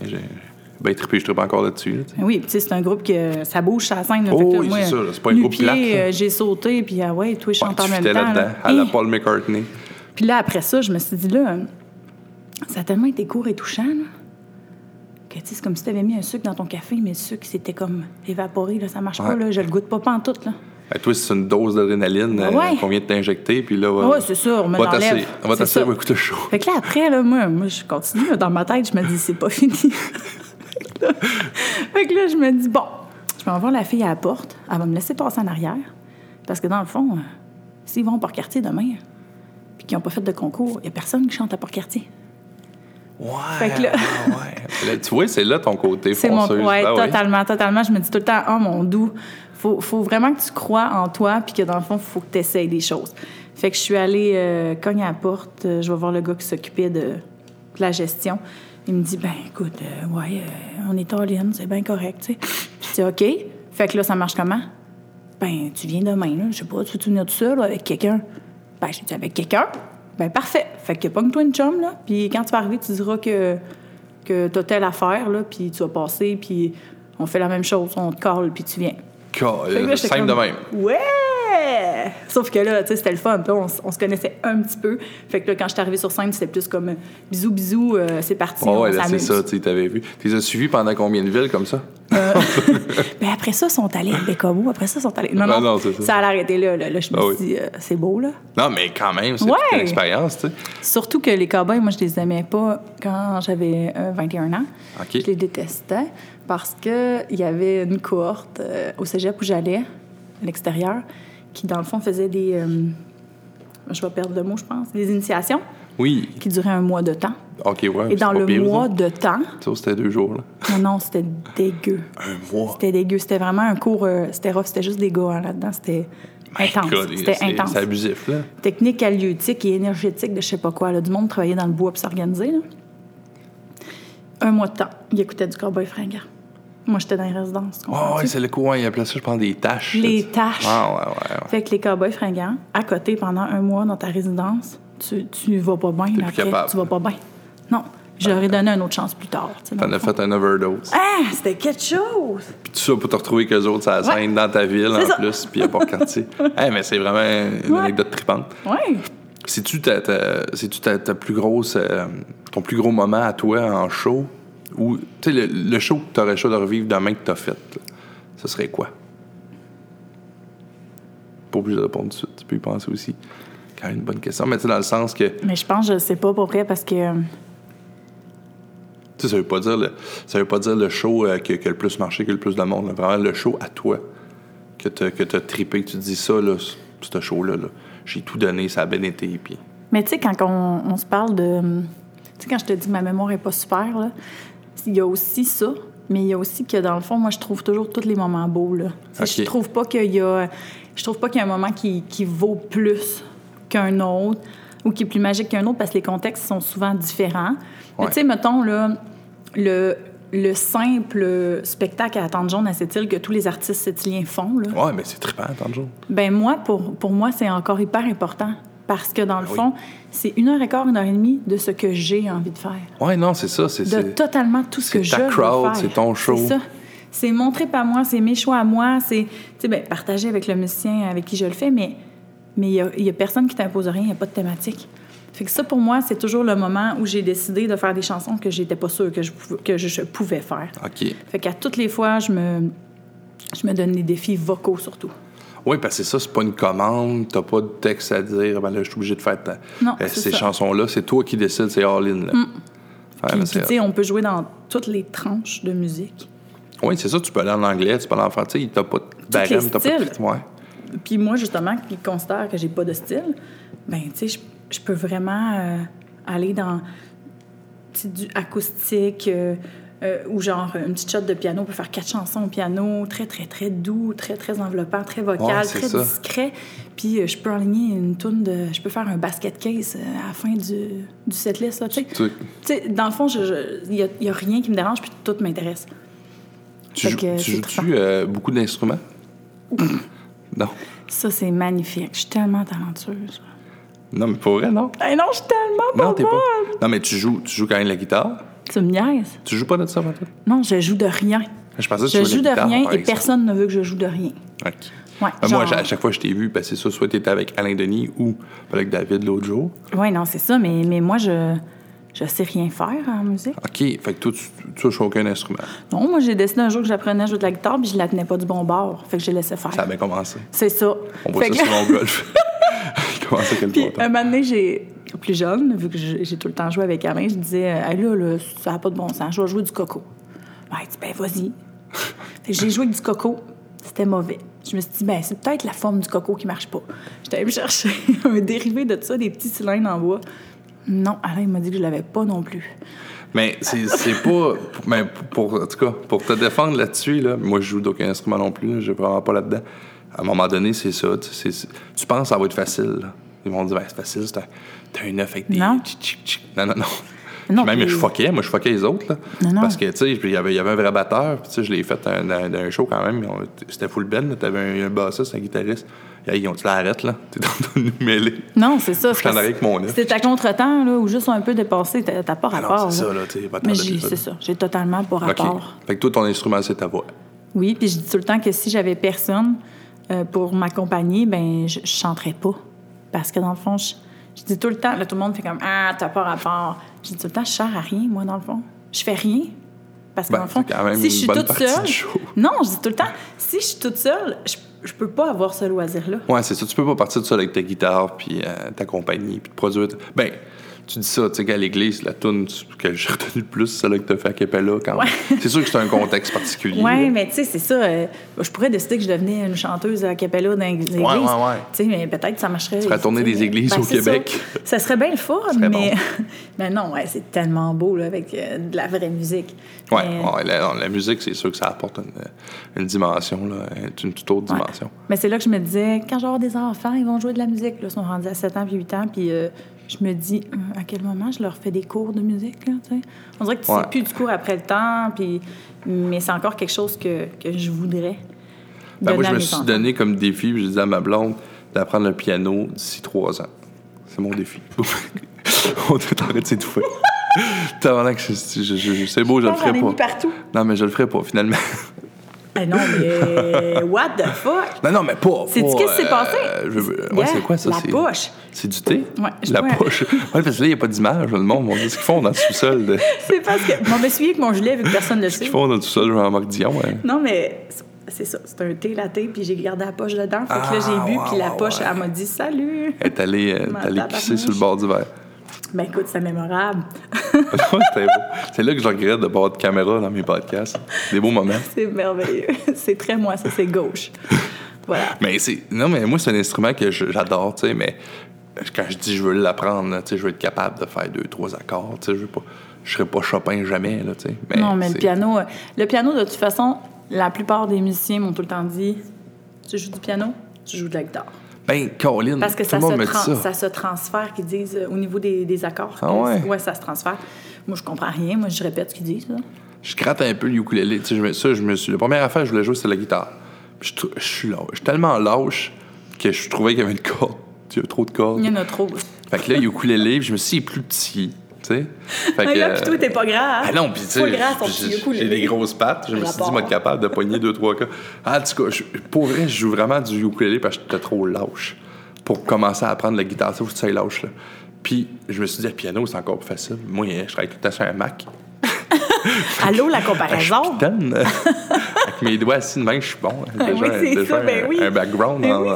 Ben trippé, je trippe encore là-dessus, là, oui, puis tu sais, c'est un groupe que ça bouge la scène. là. Oh oui, c'est ça, c'est pas un groupe là. euh, J'ai sauté, puis ah ouais, toi, je chante en même temps. là-dedans, là. à la Hey! Paul McCartney. Puis là, après ça, je me suis dit, là, ça a tellement été court et touchant, là, que tu sais, c'est comme si tu avais mis un sucre dans ton café, mais le sucre s'était comme évaporé, là, ça marche pas, là, je le goûte pas pantoute, là. Ben, toi, c'est une dose d'adrénaline euh, Ouais. qu'on vient de t'injecter, puis là... Ah ouais, c'est ça, on me va l'enlève. t'asseoir, on va on écouter show. Fait que là, après, là, moi, moi je continue, dans ma tête, je me dis, c'est pas fini. fait, que là, fait que là, je me dis, bon, je vais voir la fille à la porte, elle va me laisser passer en arrière, parce que dans le fond, euh, s'ils vont au Port-Cartier demain, puis qu'ils n'ont pas fait de concours, il n'y a personne qui chante à Port-Cartier. Ouais, Fait que là- ah ouais. Là, (laughs) (laughs) tu vois, c'est là ton côté C'est mon. fonceuse. Ouais, Ben totalement, totalement. Je me dis tout le temps, oh mon doux, faut, faut vraiment que tu crois en toi, puis que dans le fond, il faut que tu essayes des choses. Fait que je suis allée euh, cogner à la porte, euh, je vais voir le gars qui s'occupait de, la gestion. Il me dit, ben écoute, euh, ouais, euh, on est all-in, c'est bien correct, tu sais. Je OK. Fait que là, ça marche comment? Ben, tu viens demain, là. Je sais pas, tu veux venir tout seul avec quelqu'un? Ben, j'ai dit, avec quelqu'un? Ben, parfait. Fait que pogne-toi une chum, là. Puis quand tu vas arriver, tu diras que, que t'as telle affaire, là. Puis tu vas passer, puis on fait la même chose. On te colle, puis tu viens. Simple de comme, même. Ouais! Sauf que là, tu sais, c'était le fun. On, on se connaissait un petit peu. Fait que là, quand je suis arrivée sur scène, c'était plus comme euh, bisous, bisous, euh, c'est parti, on ouais, là, c'est ça, tu t'avais vu. Tu les as suivis pendant combien de villes comme ça? Ben après ça, ils sont allés à Bécomo. Après ça, ils sont allés. Non, Ah non, non, c'est ça. ça allait arrêter là, là. Là, je me Ah suis dit, euh, c'est beau, là. Non, mais quand même, c'est Ouais. une expérience, tu sais. Surtout que les cowboys, moi, je les aimais pas quand j'avais euh, 21 ans. OK. Je les détestais parce qu'il y avait une cohorte euh, au cégep où j'allais, à l'extérieur, qui, dans le fond, faisait des. euh, je vais perdre le mot, je pense. Des initiations Oui. qui duraient un mois de temps. OK, ouais. Et dans le pire, mois de temps, Ça, c'était deux jours, là. non, non, c'était dégueu. Un mois? C'était dégueu. C'était vraiment un cours. euh, c'était rough. C'était juste des gars hein, là-dedans. C'était intense. C'était intense. C'est abusif, là. Technique halieutique et énergétique de je sais pas quoi. Là, du monde travaillait dans le bois pour s'organiser. là. un mois de temps, il écoutait du cowboy fringant. Moi, j'étais dans les résidences. Ah ouais, c'est le courant, il appelait ça, je pense, des tâches. Les tâches. Ah ouais, ouais, ouais. Fait que les cowboys fringants, à côté, pendant un mois dans ta résidence, tu, tu vas pas bien. après, capable. Tu vas pas bien. Non. J'aurais donné une autre chance plus tard. T'en as fait un overdose. Ah, c'était quelque chose! Puis tout ça pour te retrouver qu'eux autres, ça scène dans ta ville en ça. plus, puis à Port-Cartier. hey, mais c'est vraiment une Ouais. anecdote tripante. Oui. C'est-tu ta, ta- c'est-tu ta, ta plus grosse, euh, ton plus gros moment à toi en show? Ou, tu sais, le, le show que t'aurais chaud de revivre demain que t'as fait, là, ce serait quoi? Pas obligé de répondre tout de suite, tu peux y penser aussi. Quand même une bonne question, mais tu sais, dans le sens que, tu Mais je pense que je sais pas pour vrai parce que. euh, sais, ça veut pas dire le, ça veut pas dire le show euh, qui, qui a le plus marché, qui a le plus de monde, là. vraiment le show à toi, que t'as, que t'as trippé, que tu te dis ça, là, ce show-là, là, j'ai tout donné, ça a bien été, puis... Mais tu sais, quand on, on se parle de. Tu sais, quand je te dis que ma mémoire est pas super, là, il y a aussi ça, mais il y a aussi que dans le fond, moi, je trouve toujours tous les moments beaux, là. Je trouve pas qu'il y a. Je trouve pas qu'il y a un moment qui, qui vaut plus qu'un autre ou qui est plus magique qu'un autre parce que les contextes sont souvent différents. Mais Ouais. tu sais, mettons, là, le, le simple spectacle à attendre jaune à cette île que tous les artistes sétiliens font, Ouais, mais c'est trippant, tant de jours. ben moi, pour, pour moi, c'est encore hyper important. Parce que dans le oui. fond, c'est une heure et quart, une heure et demie de ce que j'ai envie de faire. Ouais, non, c'est ça, c'est... De c'est- totalement tout ce que c'est je ta veux crowd, faire. c'est ton show. C'est ça. C'est mon trip à moi, c'est mes choix à moi, c'est, tu sais, ben, partager avec le musicien avec qui je le fais, mais mais il y a, y a personne qui t'impose rien, il n'y a pas de thématique. Fait que ça, pour moi, c'est toujours le moment où j'ai décidé de faire des chansons que j'étais pas sûre que je, pouvais- que je pouvais faire. OK. Fait qu'à toutes les fois, je me, je me donne des défis vocaux surtout. Oui, parce que c'est ça, c'est pas une commande, t'as pas de texte à dire, ben là, je suis obligé de faire ta- Non, euh, c'est ces. Mm. chansons-là, c'est toi qui décides, c'est all-in. là. Puis, puis, sais, on peut jouer dans toutes les tranches de musique. Oui, c'est ça, tu peux aller en anglais, tu peux aller en français, t'as pas de barème, t'as pas de... Ouais. Puis moi, justement, qui considère que j'ai pas de style, ben tu sais, je, peux vraiment euh, aller dans du acoustique euh, euh, ou genre une petite shot de piano, on peut faire quatre chansons au piano, très, très, très doux, très, très enveloppant, très vocal, Ouais, très ça. discret. Puis euh, je peux aligner une tourne de... Je peux faire un basket case euh, à la fin du, du setlist, là, tu sais. Tu, Tu sais, dans le fond, il n'y a, y a rien qui me dérange, puis tout m'intéresse. tu, que tu joues-tu euh, beaucoup d'instruments? non. Ça, c'est magnifique. Je suis tellement talentueuse. Non, mais pour vrai, non. Hey non, je suis tellement pas Non, t'es bonne! pas. Non, mais tu joues, tu joues quand même la guitare. Tu me niaises? Tu joues pas de ça, Patrick? Non, je joue de rien. Je pensais que tu Je joue de guitare, rien et exemple. personne ne veut que je joue de rien. OK. Ouais, Ben, Moi, à chaque fois que je t'ai vu, ben, c'est ça, soit tu étais avec Alain Denis ou avec David l'autre jour. Ouais, non, c'est ça, mais, mais moi, je je sais rien faire en musique. OK, fait que toi, tu tu touches aucun instrument. Non, moi, j'ai décidé un jour que j'apprenais à jouer de la guitare, puis je la tenais pas du bon bord. Fait que j'ai laissé faire. Ça a bien commencé. C'est ça. On voit ça que- sur (laughs) mon golf. (laughs) À quelque Puis un moment donné, j'ai plus jeune, vu que j'ai tout le temps joué avec Alain, je disais, hey, là, ça n'a pas de bon sens, je vais jouer du coco. Ben, dit, ben, vas-y. (laughs) J'ai joué avec du coco, c'était mauvais. Je me suis dit, ben, c'est peut-être la forme du coco qui marche pas. J'étais allée me chercher (laughs) un dérivé de ça, des petits cylindres en bois. Non, Alain m'a dit que je l'avais pas non plus. Mais c'est pas. Mais pour, en tout cas, pour te défendre là-dessus, là, moi, je joue d'aucun instrument non plus. Je suis vraiment pas là-dedans. À un moment donné, c'est ça. Tu penses que ça va être facile. là. Ils vont dire, ben, c'est facile, c'est un, t'as un œuf avec des. Non. Non, non, non. Non, même, je fuckais. Moi, je fuckais les autres. Là, Non, non. Parce que, tu sais, il y avait, un vrai batteur. Puis, tu sais, je l'ai fait dans, un show quand même. C'était full band. T'avais un, un bassiste, un guitariste. Ils ont dit, l'arrête, là? T'es en train de nous mêler. Non, c'est ça. Je suis en arrière avec mon œuf. C'était à contre-temps, là, ou juste un peu dépassé, t'as pas Ah rapport. c'est ça, là. Sais, pas Mais c'est ça, j'ai totalement pas rapport. Fait que toi, ton instrument, c'est ta voix. Oui, puis je dis tout le temps que si j'avais personne euh, pour m'accompagner, ben je, je chanterais pas. Parce que dans le fond, je, je dis tout le temps, là, tout le monde fait comme Ah, t'as pas rapport. Je dis tout le temps, je sers à rien, moi, dans le fond. Je fais rien. Parce que Ben, dans le fond, c'est quand même si je suis toute seule. (laughs) Non, je dis tout le temps, si je suis toute seule, je, je peux pas avoir ce loisir-là. Ouais, c'est ça. Tu peux pas partir de ça avec ta guitare, puis euh, ta compagnie, puis te produire. Ben, tu dis ça, tu sais, qu'à l'église, la tune que j'ai (laughs) retenue le plus, c'est celle que tu as fait à Capella quand même. C'est sûr que c'est un contexte particulier. Oui, mais tu sais, c'est ça. euh, je pourrais décider que je devenais une chanteuse à cappella dans les églises. ouais, ouais. Tu sais, mais peut-être que ça marcherait. ferais tourner tu des églises au c'est Québec. Ça. Ça serait bien le fun, mais... bon. mais (laughs) non, ouais, c'est tellement beau, là, avec euh, de la vraie musique. Ouais, Mais- ouais, la, musique, c'est sûr que ça apporte une, une dimension, là, une toute autre ouais. dimension. Mais c'est là que je me disais, quand je vais avoir des enfants, ils vont jouer de la musique. Là, ils sont rendus à 7 ans puis 8 ans, puis euh, je me dis, euh, à quel moment je leur fais des cours de musique, là? On dirait que tu Ouais. sais plus du cours après le temps, puis... mais c'est encore quelque chose que, que je voudrais Ben, moi, je me suis enfants. donné comme défi, j'ai dit à ma blonde d'apprendre le piano d'ici trois ans. C'est mon défi. (laughs) On est en train de s'étouffer. Je- je- je- je- c'est beau, je le ferai pas. partout. Non, mais je le ferai pas, finalement. Eh non, mais (laughs) what the fuck? non, non, mais pas. Pas, qu'est-ce qui s'est passé? euh, je veux- ouais, Yeah, c'est quoi ça? La c'est... poche. C'est du thé? Ouais, je La dois- poche. Ouais, parce que là, il n'y a pas d'image. Le monde, on dit ce qu'ils font dans le sous-sol. De... Ce (laughs) C'est parce que... Bon, je me suis avec mon gilet, vu que personne ne le sait. qu'ils font dans le sous-sol, Jean-Marc Dion. ouais. Non, mais c'est ça. C'est un thé latte, puis j'ai gardé la poche dedans. Fait que là, Ah, j'ai bu, ouais, puis la ouais, poche, ouais. elle m'a dit « Salut! Elle est allée, euh, allée pisser sur le bord du verre. » Ben écoute, c'est mémorable. (laughs) C'était beau. C'est là que je regrette de pas avoir de caméra dans mes podcasts. Des beaux moments. C'est merveilleux. (laughs) c'est très moi, ça, c'est gauche. Voilà. Mais c'est. Non, mais moi, c'est un instrument que j'adore, tu sais, mais quand je dis je veux l'apprendre, tu sais, je veux être capable de faire deux, trois accords, tu sais, je veux pas. Je serais pas Chopin jamais, là, tu sais. Mais non, mais le piano, euh, le piano, de toute façon, la plupart des musiciens m'ont tout le temps dit Tu joues du piano, tu joues de la guitare. Ben, Parce que tout ça le monde se, me dit tran- ça. ça se transfère, qu'ils disent euh, au niveau des, des accords. Ah ouais? ça se transfère. Moi, je comprends rien. Moi, je répète ce qu'ils disent. là. Je gratte un peu le ukulélé. Tu sais, ça, je me suis. La première affaire que je voulais jouer, c'était la guitare. Puis je, trou- je suis lâche. Je suis tellement lâche que je trouvais qu'il y avait une corde. Il y a trop de cordes. Il y en a trop. Fait que là, ukulélé, puis je me suis dit, il est plus petit. Tu sais? Là, euh, puis toi, t'es pas grand. hein? Ah non, puis tu sais, j'ai- des grosses pattes. Je me suis dit, moi, capable de pogner deux, trois cas. Ah, en tout cas, je- pour vrai, je joue vraiment du ukulélé parce que j'étais trop lâche pour commencer à apprendre la guitare. Ça, faut que tu sois lâche, là. Puis, je me suis dit, le piano, c'est encore plus facile. Moi, je travaille tout le temps sur un Mac. (laughs) Allô, la Ah, Je comparaison? (laughs) Avec mes doigts assis de main, je suis bon. Déjà, Ah oui, c'est déjà ça, ben un, oui. un background Ben en, oui,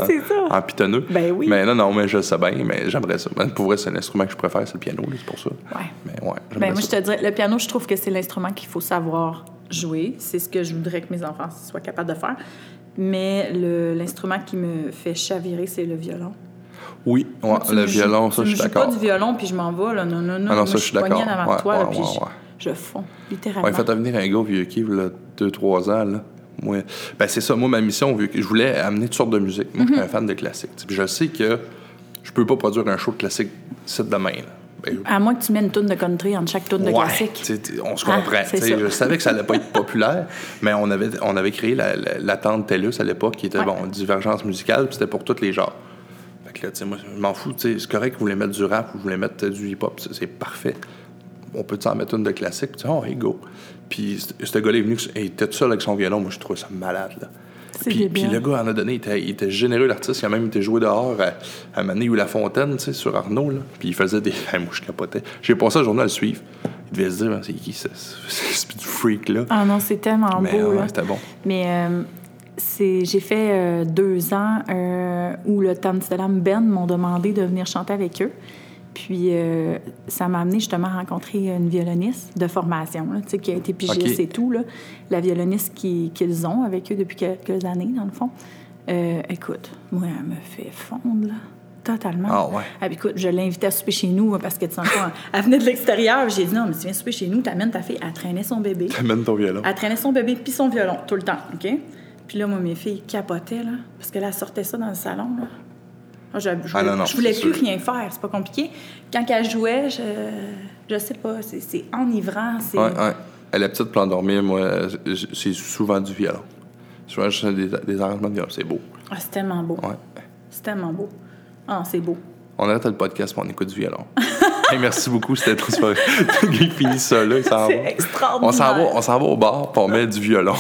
en pitonneux. Ben oui. Mais non, non, mais je sais bien, mais j'aimerais ça. Mais Pour vrai, c'est l'instrument que je préfère, c'est le piano, là, c'est pour ça. Ouais. Mais ouais, Ben, moi, je te dirais, le piano, je trouve que c'est l'instrument qu'il faut savoir jouer. C'est ce que je voudrais que mes enfants soient capables de faire. Mais le- l'instrument qui me fait chavirer, c'est le violon. Oui, ouais, le me joues- violon, ça, je suis joues pas d'accord. du violon, puis je m'en vais, là. Non, non, non. Ah non, Moi, ça, je suis d'accord. Ouais, ouais, puis ouais, je, fonds, littéralement. Ouais, il fait venir un gars au vieux qui, là, deux, trois ans, là. Moi, ben c'est ça, moi, ma mission, je voulais amener toutes sortes de musique. Moi, Mhm. je suis un fan de classique. Puis je sais que je peux pas produire un show de classique cette demain. Ben, À moins que tu mets une tourne de country entre chaque tourne de classique. on se Ah, comprend. ça. je savais que ça allait pas être (laughs) populaire, mais on avait, on avait créé la, la, la tente TELUS à l'époque, qui était, Ouais. bon, divergence musicale, puis c'était pour tous les genres. Fait que là, tu sais, moi, je m'en fous, c'est correct que vous voulez mettre du rap ou vous voulez mettre du hip-hop, c'est parfait. On peut s'en mettre une de classique, puis oh, hey, go. Puis ce gars-là est venu, il était tout seul avec son violon, moi, je trouvais ça malade, là. Puis, le gars en a donné, il était, il était généreux, l'artiste. Il a même été joué dehors à, à Mané ou La Fontaine, tu sais, sur Arnaud. Là. Puis il faisait des. (laughs) Hey, moi, je capotais. J'ai passé la journée à le suivre. Il devait se dire, c'est qui ça? C'est c'est du freak, là? Ah non, c'est tellement Mais beau, ouais, c'était bon. Mais euh, c'est, j'ai fait euh, deux ans euh, où le Amsterdam Band m'ont demandé de venir chanter avec eux. Puis euh, ça m'a amené justement à rencontrer une violoniste de formation, là, qui a été pigiste et tout. Là. La violoniste qui- qu'ils ont avec eux depuis quelques années, dans le fond. Euh, écoute, moi, elle me fait fondre, là. Totalement. Ah ouais. Ah, écoute, je l'ai invitée à souper chez nous parce que, tu sais, quoi, elle venait de l'extérieur. J'ai dit, non, mais tu viens souper chez nous, t'amènes ta fille. Elle traînait son bébé. T'amènes ton violon. Elle traînait son bébé puis son violon tout le temps, OK? Puis là, moi, mes filles capotaient, là, parce que là, elle sortait ça dans le salon, là. Moi, je, je Ah, non, non, je voulais plus sûr. rien faire, c'est pas compliqué. Quand elle jouait, je, je sais pas, c'est, c'est enivrant, c'est... Ouais, ouais. Elle est petite pour endormir, moi, c'est souvent du violon. Souvent, je fais des, des arrangements de violon. C'est beau. Ah, c'est tellement beau. Ouais. C'est tellement beau. Ah, c'est beau. On arrête le podcast pour on écoute du violon. (laughs) Hey, merci beaucoup, c'était trop super. Il finit ça là, il s'en C'est va. extraordinaire. On s'en va, on s'en va au bar pour mettre du violon.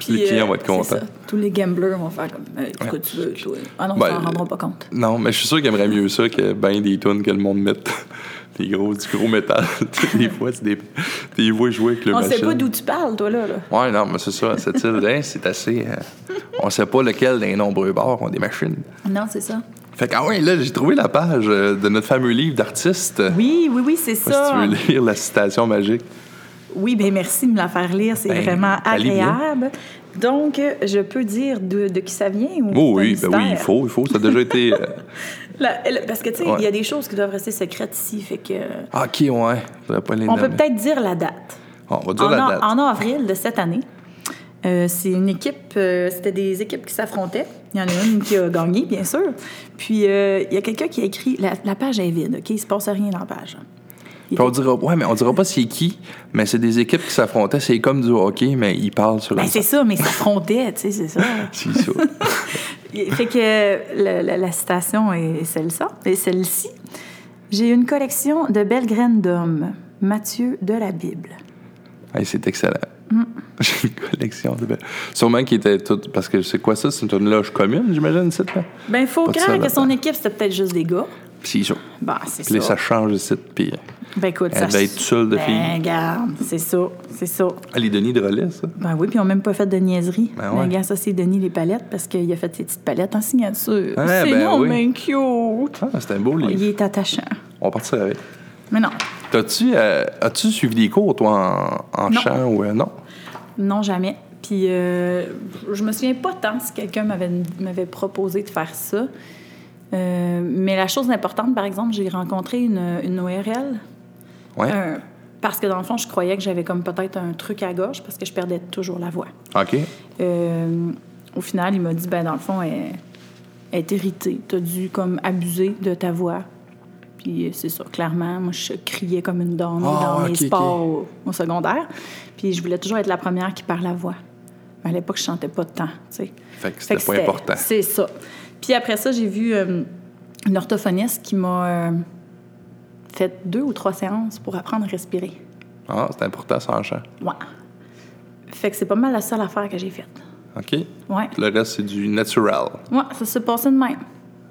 Puis, Les clients euh, vont être contents. ça. Tous les gamblers vont faire comme, hey, ce que tu veux, toi? Ah non, Ben, ils s'en rendront pas compte. Non, mais je suis sûr qu'il aimerait mieux ça que ben des tunes que le monde mette. (laughs) Des gros, du gros métal. (laughs) des fois, c'est des, des voix jouées avec le On machine. sait pas d'où tu parles, toi, là. là. Ouais, non, mais c'est ça. Cette île, hein, c'est assez. euh, on sait pas lequel des nombreux bars ont des machines. Non, c'est ça. Fait que, ah ouais, là, j'ai trouvé la page euh, de notre fameux livre d'artistes. Oui, oui, oui, c'est ça. Si tu veux lire la citation magique. Oui, bien merci de me la faire lire. C'est Ben, vraiment agréable. Donc, je peux dire de, de qui ça vient ou Oh oui, ben oui, il faut, il faut. Ça a déjà été. euh, (laughs) La- la- parce que, tu sais, il Ouais. y a des choses qui doivent rester secrètes ici. Fait que, Ah, ok, ouais. Pas les on peut peut-être dire la date. Bon, on va dire En, la date. en avril de cette année, euh, c'est une équipe, euh, c'était des équipes qui s'affrontaient. Il y en a une qui a gagné, bien sûr. Puis, euh, il y a quelqu'un qui a écrit la, la page est vide, OK? Il se passe rien dans la page. Puis on dira, ouais, mais on dira pas c'est qui, mais c'est des équipes qui s'affrontaient. C'est comme du hockey, mais ils parlent sur Ben, la c'est ça, mais ça frontait, tu sais, c'est ça. (laughs) C'est ça. (laughs) fait que la, la- la citation est celle-ci. Et celle-ci. J'ai une collection de belles graines d'hommes. Matthieu de la Bible. Hey, c'est excellent. Mm. (laughs) J'ai une collection de belles. Sûrement qui était toute. Parce que c'est quoi ça? C'est une loge commune, j'imagine, là? Ben, faut Pas de croire ça que son équipe, c'était peut-être juste des gars. Puis c'est ça. Ben, c'est Puis là, ça. ça change ici, puis. Ben, écoute, Elle ça. devait être seule de ben, filles. regarde, c'est ça, c'est ça. Ah, les Denis de relais, ça? Ben oui, puis ils n'ont même pas fait de niaiserie. Ben Mais ouais. regarde, ça, c'est Denis les palettes parce qu'il a fait ses petites palettes en signature. Ah, c'est ben non, oui. mais cute. Ah, c'était un beau livre. Il est attachant. On partirait avec. Mais non, T'as-tu, euh, as-tu suivi des cours, toi, en, en Non. chant ou euh, non? non, jamais. Puis euh, je me souviens pas tant si quelqu'un m'avait, m'avait proposé de faire ça. Euh, mais la chose importante, par exemple, j'ai rencontré une, une ORL. Ouais. un- parce que dans le fond, je croyais que j'avais comme peut-être un truc à gauche parce que je perdais toujours la voix. OK. Au final, il m'a dit, ben dans le fond, elle, elle est irritée. Tu as dû comme abuser de ta voix. Puis c'est ça, clairement. Moi, je criais comme une dame Ah, dans mes sports Au, au secondaire. Puis je voulais toujours être la première qui parle la voix. Mais à l'époque, je chantais pas de temps, tu sais. Fait que c'était pas important. C'est ça. Puis après ça, j'ai vu euh, une orthophoniste qui m'a euh, fait deux ou trois séances pour apprendre à respirer. Ah, c'est important, ça, en chant. Ouais. Fait que c'est pas mal la seule affaire que j'ai faite. OK. Ouais. Le reste, c'est du natural. Ouais, ça s'est passé de même.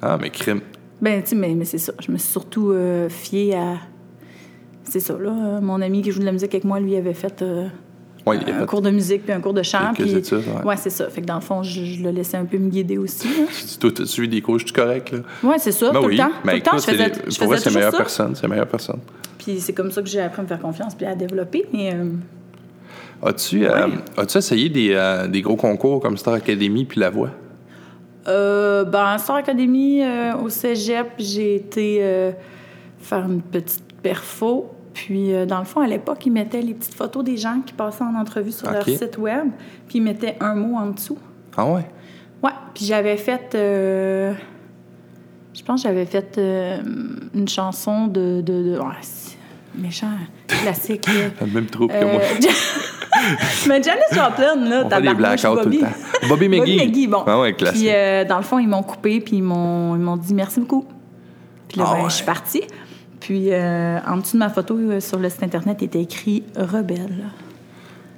Ah, mais crime. Ben, tu sais, mais, mais c'est ça. Je me suis surtout euh, fiée à. C'est ça, là. euh, Mon ami qui joue de la musique avec moi, lui, avait fait euh, Ouais, il a un fait- cours de musique puis un cours de chant. Quelques Puis... études, ouais. c'est ça. Fait que dans le fond, je, je le laissais un peu me guider aussi. Tu toi, t'as suivi des cours, je suis correct, là? Ouais, c'est ça, Ben tout oui. le temps. Ben tout le temps, je faisais, les- je pour faisais c'est meilleure ça. personne. C'est meilleure personne. Puis c'est comme ça que j'ai appris à me faire confiance puis à développer. Mais euh, As-tu as-tu essayé des, des gros concours comme Star Academy puis La Voix? Euh, ben, Star Academy, euh, au cégep, j'ai été euh, faire une petite perfo. Puis, euh, dans le fond, à l'époque, ils mettaient les petites photos des gens qui passaient en entrevue sur leur site web. Puis, ils mettaient un mot en dessous. Ah ouais? Ouais, puis j'avais fait. je pense que j'avais fait une chanson de. de, de- ouais, méchant, classique. là. (laughs) T'as le même trouble que Euh, moi. (laughs) Mais Janis Joplin, là, fait des blackouts tout Bobby. le temps. Bobby McGee. Bobby McGee, bon. Ah ouais, classique. Puis, euh, dans le fond, ils m'ont coupé, puis ils m'ont, ils m'ont dit merci beaucoup. Puis là, Ah ben, ouais. je suis partie. Puis, euh, en dessous de ma photo sur le site Internet, il était écrit Rebelle.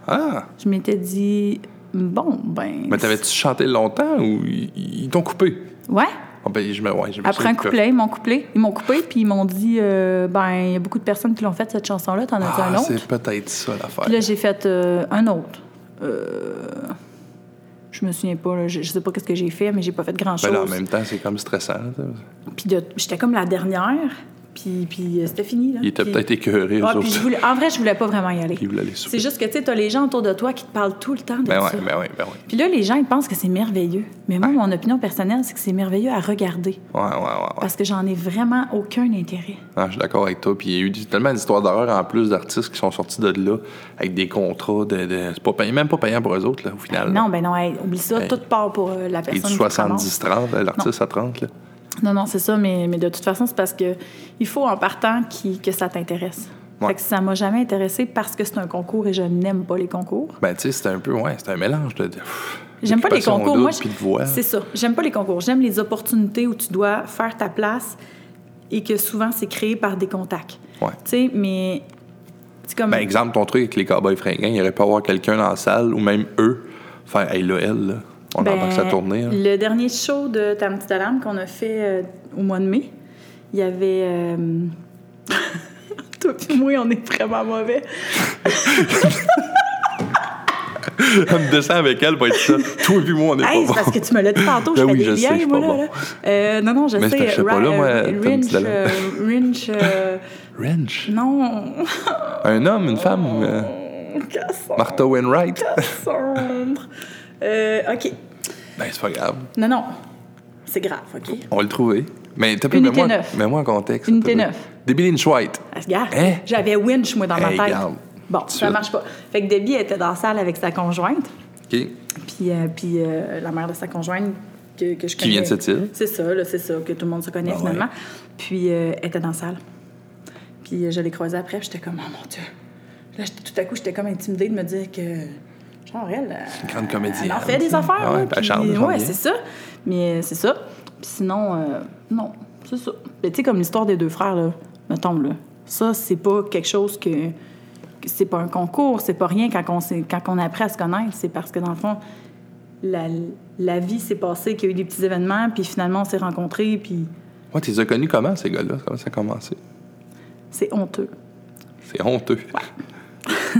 Ah! Je m'étais dit, bon, ben. Mais t'avais-tu chanté longtemps ou ils t'ont coupé? Ouais. Ah ben, je me, ouais, je me Après un couplet, ils m'ont coupé, ils m'ont coupé, puis ils m'ont dit, euh, ben, il y a beaucoup de personnes qui l'ont fait cette chanson-là, t'en as-tu Ah, un autre? c'est peut-être ça l'affaire. Puis là, j'ai fait euh, un autre. Euh, je me souviens pas, là, je, je sais pas qu'est-ce que j'ai fait, mais j'ai pas fait grand-chose. Ben en même temps, c'est comme stressant. Puis j'étais comme la dernière, puis, puis euh, c'était fini. Là. Il était Puis- peut-être écœuré, puis je voulais- en vrai, je voulais pas vraiment y aller. C'est juste que, tu t'as les gens autour de toi qui te parlent tout le temps de Ben ouais, ça. ben ouais, ben ouais. Puis là, les gens, ils pensent que c'est merveilleux. Mais moi, mon opinion personnelle, c'est que c'est merveilleux à regarder. Ouais, ouais, ouais. ouais. Parce que j'en ai vraiment aucun intérêt. Ah, je suis d'accord avec toi. Puis il y a eu tellement d'histoires d'horreur en plus d'artistes qui sont sortis de là avec des contrats de. de- c'est pas payant, même pas payant pour eux autres, là, au final. là. Non, ben non, hey, oublie ça, Hey. tout part pour euh, la Et personne ramasse. 70-30, là, l'artiste à 30. Là. Non, non, c'est ça, mais, mais de toute façon, c'est parce que il faut en partant qui, que ça t'intéresse. Ouais. Fait que ça m'a jamais intéressé parce que c'est un concours et je n'aime pas les concours. Ben, tu sais, c'était un peu, ouais, c'était un mélange de. J'aime pas les concours. Moi, c'est ça. J'aime pas les concours. J'aime les opportunités où tu dois faire ta place et que souvent c'est créé par des contacts. Ouais. Tu sais, mais c'est comme. Ben, exemple, ton truc avec les cowboys fringants, il aurait pu avoir quelqu'un dans la salle ou même eux faire, hey, là, elle, là, on Ben, embarque sa tournée. hein. Le dernier show de Ta petite alarme qu'on a fait euh, au mois de mai, il y avait. euh, (laughs) Toi et moi, on est vraiment mauvais. (laughs) Elle me descend avec elle pour être ça. Toi et puis moi, on est Hey, c'est pas parce bon. que tu me l'as dit tantôt, je Ben fais oui, des je sais, liens, je moi, pas là. bon. là. Euh, non, non, je Mais sais. parce je sais pas là, moi, euh, Rinch, petite alarme. euh, Rinch, euh, non. Un homme, une femme. euh, Cassandre. Martha Wainwright. Cassandre. Euh, OK. ben, c'est pas grave. Non, non. C'est grave, OK? On va le trouver. Mais t'as plus, mets-moi neuf. mets-moi en contexte. Unité s'il te plaît. neuf. Debbie Lynch White. Ah, Regarde, Hein? j'avais Winch, moi, dans ma tête. regarde. Bon, Tout ça marche pas. Fait que Debbie était dans la salle avec sa conjointe. OK. Puis, euh, puis euh, la mère de sa conjointe que, que je Qui vient de connais. cette île. C'est ça, là, c'est ça, que tout le monde se connaît Ah finalement. Puis euh, elle était dans la salle. Puis euh, je l'ai croisée après, j'étais comme, oh mon Dieu. Là, tout à coup, j'étais comme intimidée de me dire que, genre, elle. euh, Une grande comédienne. Elle en fait des affaires, Ah ouais, puis ouais, c'est ça. Mais c'est ça. Puis sinon, euh, non, c'est ça. Mais tu sais, comme l'histoire des deux frères, là, mettons, là, ça, c'est pas quelque chose que. que c'est pas un concours, c'est pas rien quand on, quand on a appris à se connaître. C'est parce que, dans le fond, la, la vie s'est passée, qu'il y a eu des petits événements, puis finalement, on s'est rencontrés, puis Ouais, tu les as connus comment, ces gars-là? Comment ça a commencé? c'est honteux. C'est honteux. (laughs)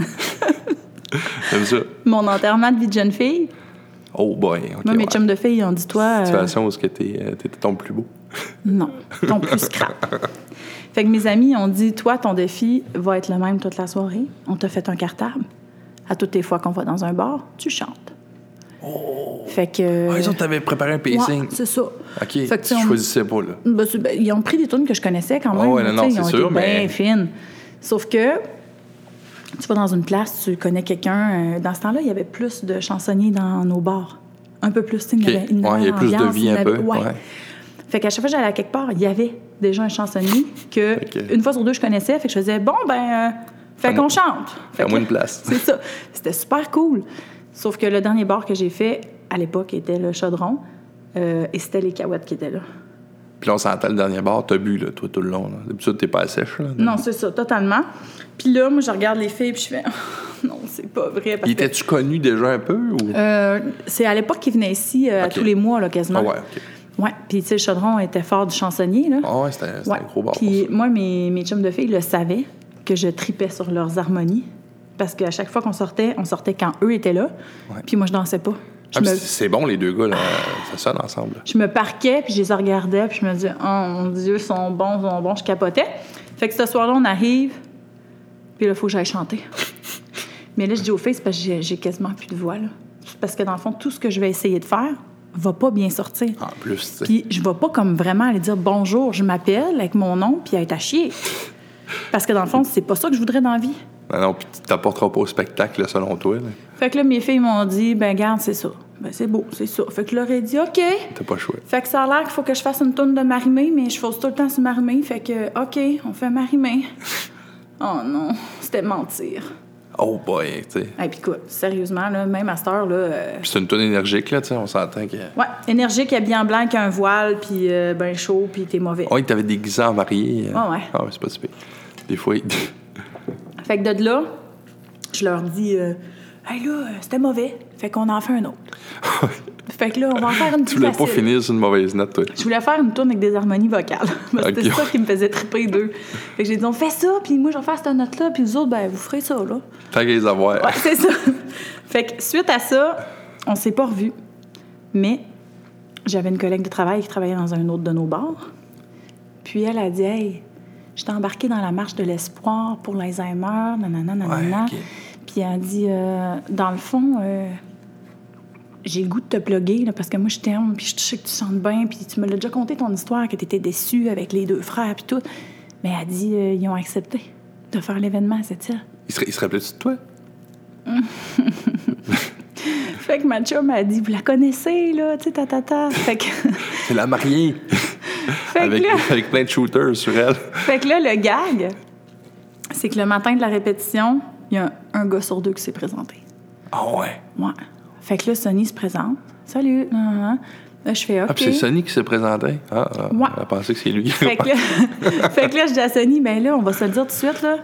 (laughs) J'aime ça. Mon enterrement de vie de jeune fille, Oh boy. OK, moi, mes ouais. chums de filles, ont dit, toi. euh, Situation où est-ce que t'es, euh, t'étais ton plus beau. Non, ton plus scrap. (laughs) Fait que mes amis ont dit Toi, ton défi va être le même toute la soirée. On t'a fait un cartable. À toutes les fois qu'on va dans un bar, tu chantes. Fait que. Ah, ils ont t'avaient préparé un pacing. Ouais, c'est ça. OK, Fait que, tu sais, tu on- choisissais pas, là. Ben, c'est- ben, ils ont pris des tunes que je connaissais quand même. Ah ouais, non, non, c'est ont sûr, été mais- bien fines. Sauf que tu vas dans une place, tu connais quelqu'un. euh, Dans ce temps-là, il y avait plus de chansonniers dans nos bars. Un peu plus, il y avait une Ouais, il y a plus de vie un peu. ouais. ouais. Fait qu'à chaque fois que j'allais à quelque part, il y avait déjà un chansonnier que, une fois sur deux, je connaissais. Fait que je faisais, bon, ben, euh, fait qu'on chante. Fais-moi une place. (laughs) C'est ça. C'était super cool. Sauf que le dernier bar que j'ai fait, à l'époque, était le chaudron. euh, et c'était les cahuètes qui étaient là. Puis là, on s'entend le dernier bar, t'as bu, là, toi, tout le long. D'habitude, t'es pas à sèche, là. Non, c'est ça, totalement. Puis là, moi, je regarde les filles, puis je fais, (laughs) non, c'est pas vrai. Parce Il que, était-tu connu déjà un peu? Ou... euh, c'est à l'époque qu'il venait ici euh, tous les mois, là, quasiment. Ah ouais, OK. Ouais. Puis, tu sais, le chaudron était fort du chansonnier, là. Ah ouais, c'était Ouais. un gros bar. Puis moi, mes, mes chums de filles le savaient que je tripais sur leurs harmonies. Parce qu'à chaque fois qu'on sortait, on sortait quand eux étaient là. Puis moi, je dansais pas. Ah, me, c'est- bon, les deux gars, là. Ça sonne ensemble. je me parquais, puis je les regardais, puis je me disais, oh mon Dieu, ils sont bons, ils sont bons. Je capotais. Fait que ce soir-là, on arrive, puis là, il faut que j'aille chanter. (laughs) Mais là, je dis aux filles, c'est parce que j'ai- quasiment plus de voix, là. Parce que dans le fond, tout ce que je vais essayer de faire va pas bien sortir. En plus, tu. Puis je vais pas comme vraiment aller dire bonjour, je m'appelle avec mon nom, puis être à chier. Parce que dans le fond, c'est pas ça que je voudrais dans la vie. Non, non, puis tu t'apporteras pas au spectacle, selon toi. là. Fait que là, mes filles m'ont dit, ben garde, c'est ça. Ben c'est beau, c'est ça. Fait que je leur ai dit, OK. T'as pas le choix. Fait que ça a l'air qu'il faut que je fasse une tourne de marimé, mais je fausse tout le temps sur marimé. Fait que, OK, on fait marimé. (laughs) Oh non, c'était mentir. Oh boy, tu sais. Et puis écoute, sérieusement, là, même à cette heure, là, euh, c'est une tonne énergique, là, tu sais, on s'entend que... ouais, énergique, habillé en blanc, avec un voile, puis euh, ben chaud, puis t'es mauvais. Oh, il t'avait déguisé en marié. euh. Ah ouais. Ah ouais, c'est pas si pire. Des fois, il- (laughs) Fait que de là, je leur dis, euh, hey là, euh, c'était mauvais. Fait qu'on en fait un autre. (laughs) fait que là, on va en faire une tu plus voulais pas finir sur une mauvaise note, toi. Je voulais faire une tourne avec des harmonies vocales. (laughs) Que. C'était ça qui me faisait triper d'eux. Fait que j'ai dit, on fait ça, puis moi, je vais faire cette note-là, puis vous autres, ben, vous ferez ça, là. Tant qu'à les avoir. Ouais, c'est ça. (laughs) fait que suite à ça, on s'est pas revus. Mais j'avais une collègue de travail qui travaillait dans un autre de nos bars. Puis elle a dit, hey, j'étais embarquée dans la marche de l'espoir pour l'Alzheimer, nanana, nanana. Ouais. Puis elle a dit, euh, dans le fond, euh, j'ai le goût de te plugger, là, parce que moi, je t'aime, puis je sais que tu chantes bien, puis tu me l'as déjà conté ton histoire, que tu étais déçue avec les deux frères, puis tout. Mais elle a dit, euh, ils ont accepté de faire l'événement à cette île. Il se, il se rappelait-tu de toi? (laughs) Fait que ma chum a dit, vous la connaissez, là, tu sais, ta, ta, ta. Fait que, (laughs) C'est la mariée! avec, là, (laughs) avec plein de shooters sur elle. fait que là, le gag, c'est que le matin de la répétition, il y a un, un gars sur deux qui s'est présenté. Ah ouais? Ouais. Fait que là, Sonny se présente. Salut. nan, nan, nan. Là, je fais OK. Ah, puis c'est Sonny qui s'est présenté. Ah, ah, Ouais. elle pensé que c'est lui. Fait que, là, (laughs) fait que là, je dis à Sonny, ben là, on va se le dire tout de suite, là.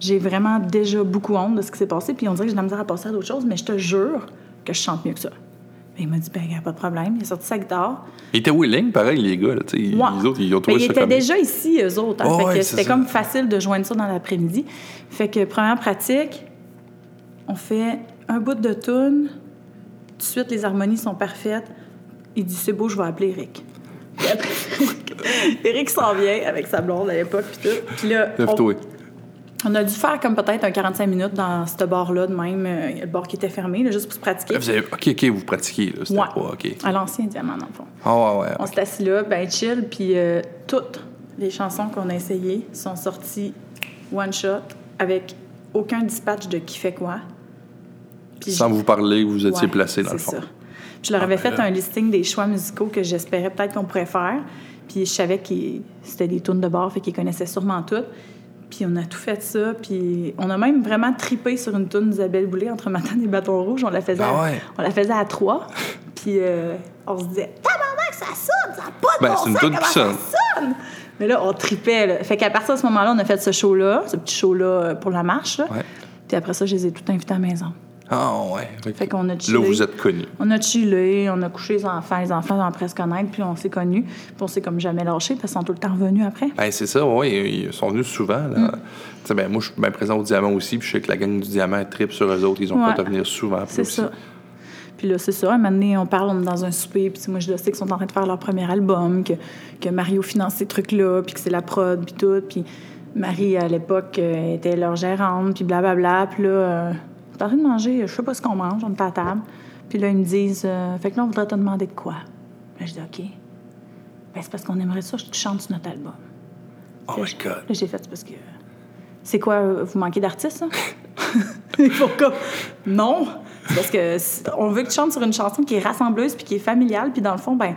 J'ai vraiment déjà beaucoup honte de ce qui s'est passé, puis on dirait que j'ai de la misère à passer à d'autres choses, mais je te jure que je chante mieux que ça. Et il m'a dit, ben, y a pas de problème. Il a sorti sa guitare. Il était willing, pareil, les gars. Là, tu sais, Ouais. Les autres, ils ont Ben, trouvé ils ça étaient comme... déjà ici, eux autres. hein. Fait que ouais, c'était comme facile de joindre ça dans l'après-midi. Fait que première pratique, on fait un bout de tune. Tout de suite, les harmonies sont parfaites. Il dit c'est beau, je vais appeler Eric. (laughs) Eric s'en vient avec sa blonde à l'époque puis tout. Puis là, on, a dû faire comme peut-être un 45 minutes dans ce bar-là de même, euh, le bar qui était fermé, là, juste pour se pratiquer. Ah, vous avez- OK, OK, vous pratiquiez. Là, c'était Ouais. pas... OK. À l'ancien diamant, dans le fond. Ah ouais, ouais. On s'est assis là, ben chill, puis euh, toutes les chansons qu'on a essayées sont sorties one shot avec aucun dispatch de qui fait quoi. Puis Sans vous parler, vous étiez Ouais, placé dans le c'est fond. ça. je leur avais Ah, fait un listing des choix musicaux que j'espérais peut-être qu'on pourrait faire. Puis je savais que c'était des tunes de bar, fait qu'ils connaissaient sûrement toutes. Puis on a tout fait ça. Puis on a même vraiment tripé sur une tune d'Isabelle Boulay entre Matane et Bâton Rouge. On la faisait, Ah à, on la faisait à trois. Puis euh, on se disait, tabarnak, ça sonne, ça n'a pas de Ben, bon c'est une comment qui ça sonne. Mais là, on tripait. là. Fait qu'à partir de ce moment-là, on a fait ce show-là, ce petit show-là euh, pour la marche. là. Ouais. Puis après ça, je les ai tous invités à la maison. Ah, ouais. Fait qu'on a Là, chillé. vous êtes connus. On a chillé, on a couché les enfants, les enfants ont presque connaître, puis on s'est connus. Puis on s'est comme jamais lâchés parce qu'ils sont tout le temps revenus après. Ben, c'est ça, oui. Ils sont venus souvent. Là. Mm. Ben, moi, je suis bien présent au Diamant aussi, puis je sais que la gang du Diamant tripe sur eux autres. Ils ont Ouais. fait venir souvent. puis C'est ça. Puis là, c'est ça. Un moment donné, on parle, on est dans un souper, puis moi, je le sais qu'ils sont en train de faire leur premier album, que, que Mario finance ces trucs-là, puis que c'est la prod, puis tout. Puis Marie, à l'époque, euh, était leur gérante, puis blablabla. Puis là, euh, train de manger, je sais pas ce qu'on mange, on est à la table. Puis là, ils me disent, euh, fait que là, on voudrait te demander de quoi. Là, je dis, OK. Ben, c'est parce qu'on aimerait ça que tu chantes sur notre album. Oh my God. Là, j'ai fait, c'est parce que. C'est quoi, euh, vous manquez d'artistes, hein? (laughs) Ils font comme. Non! C'est parce que on veut que tu chantes sur une chanson qui est rassembleuse puis qui est familiale, puis dans le fond, ben,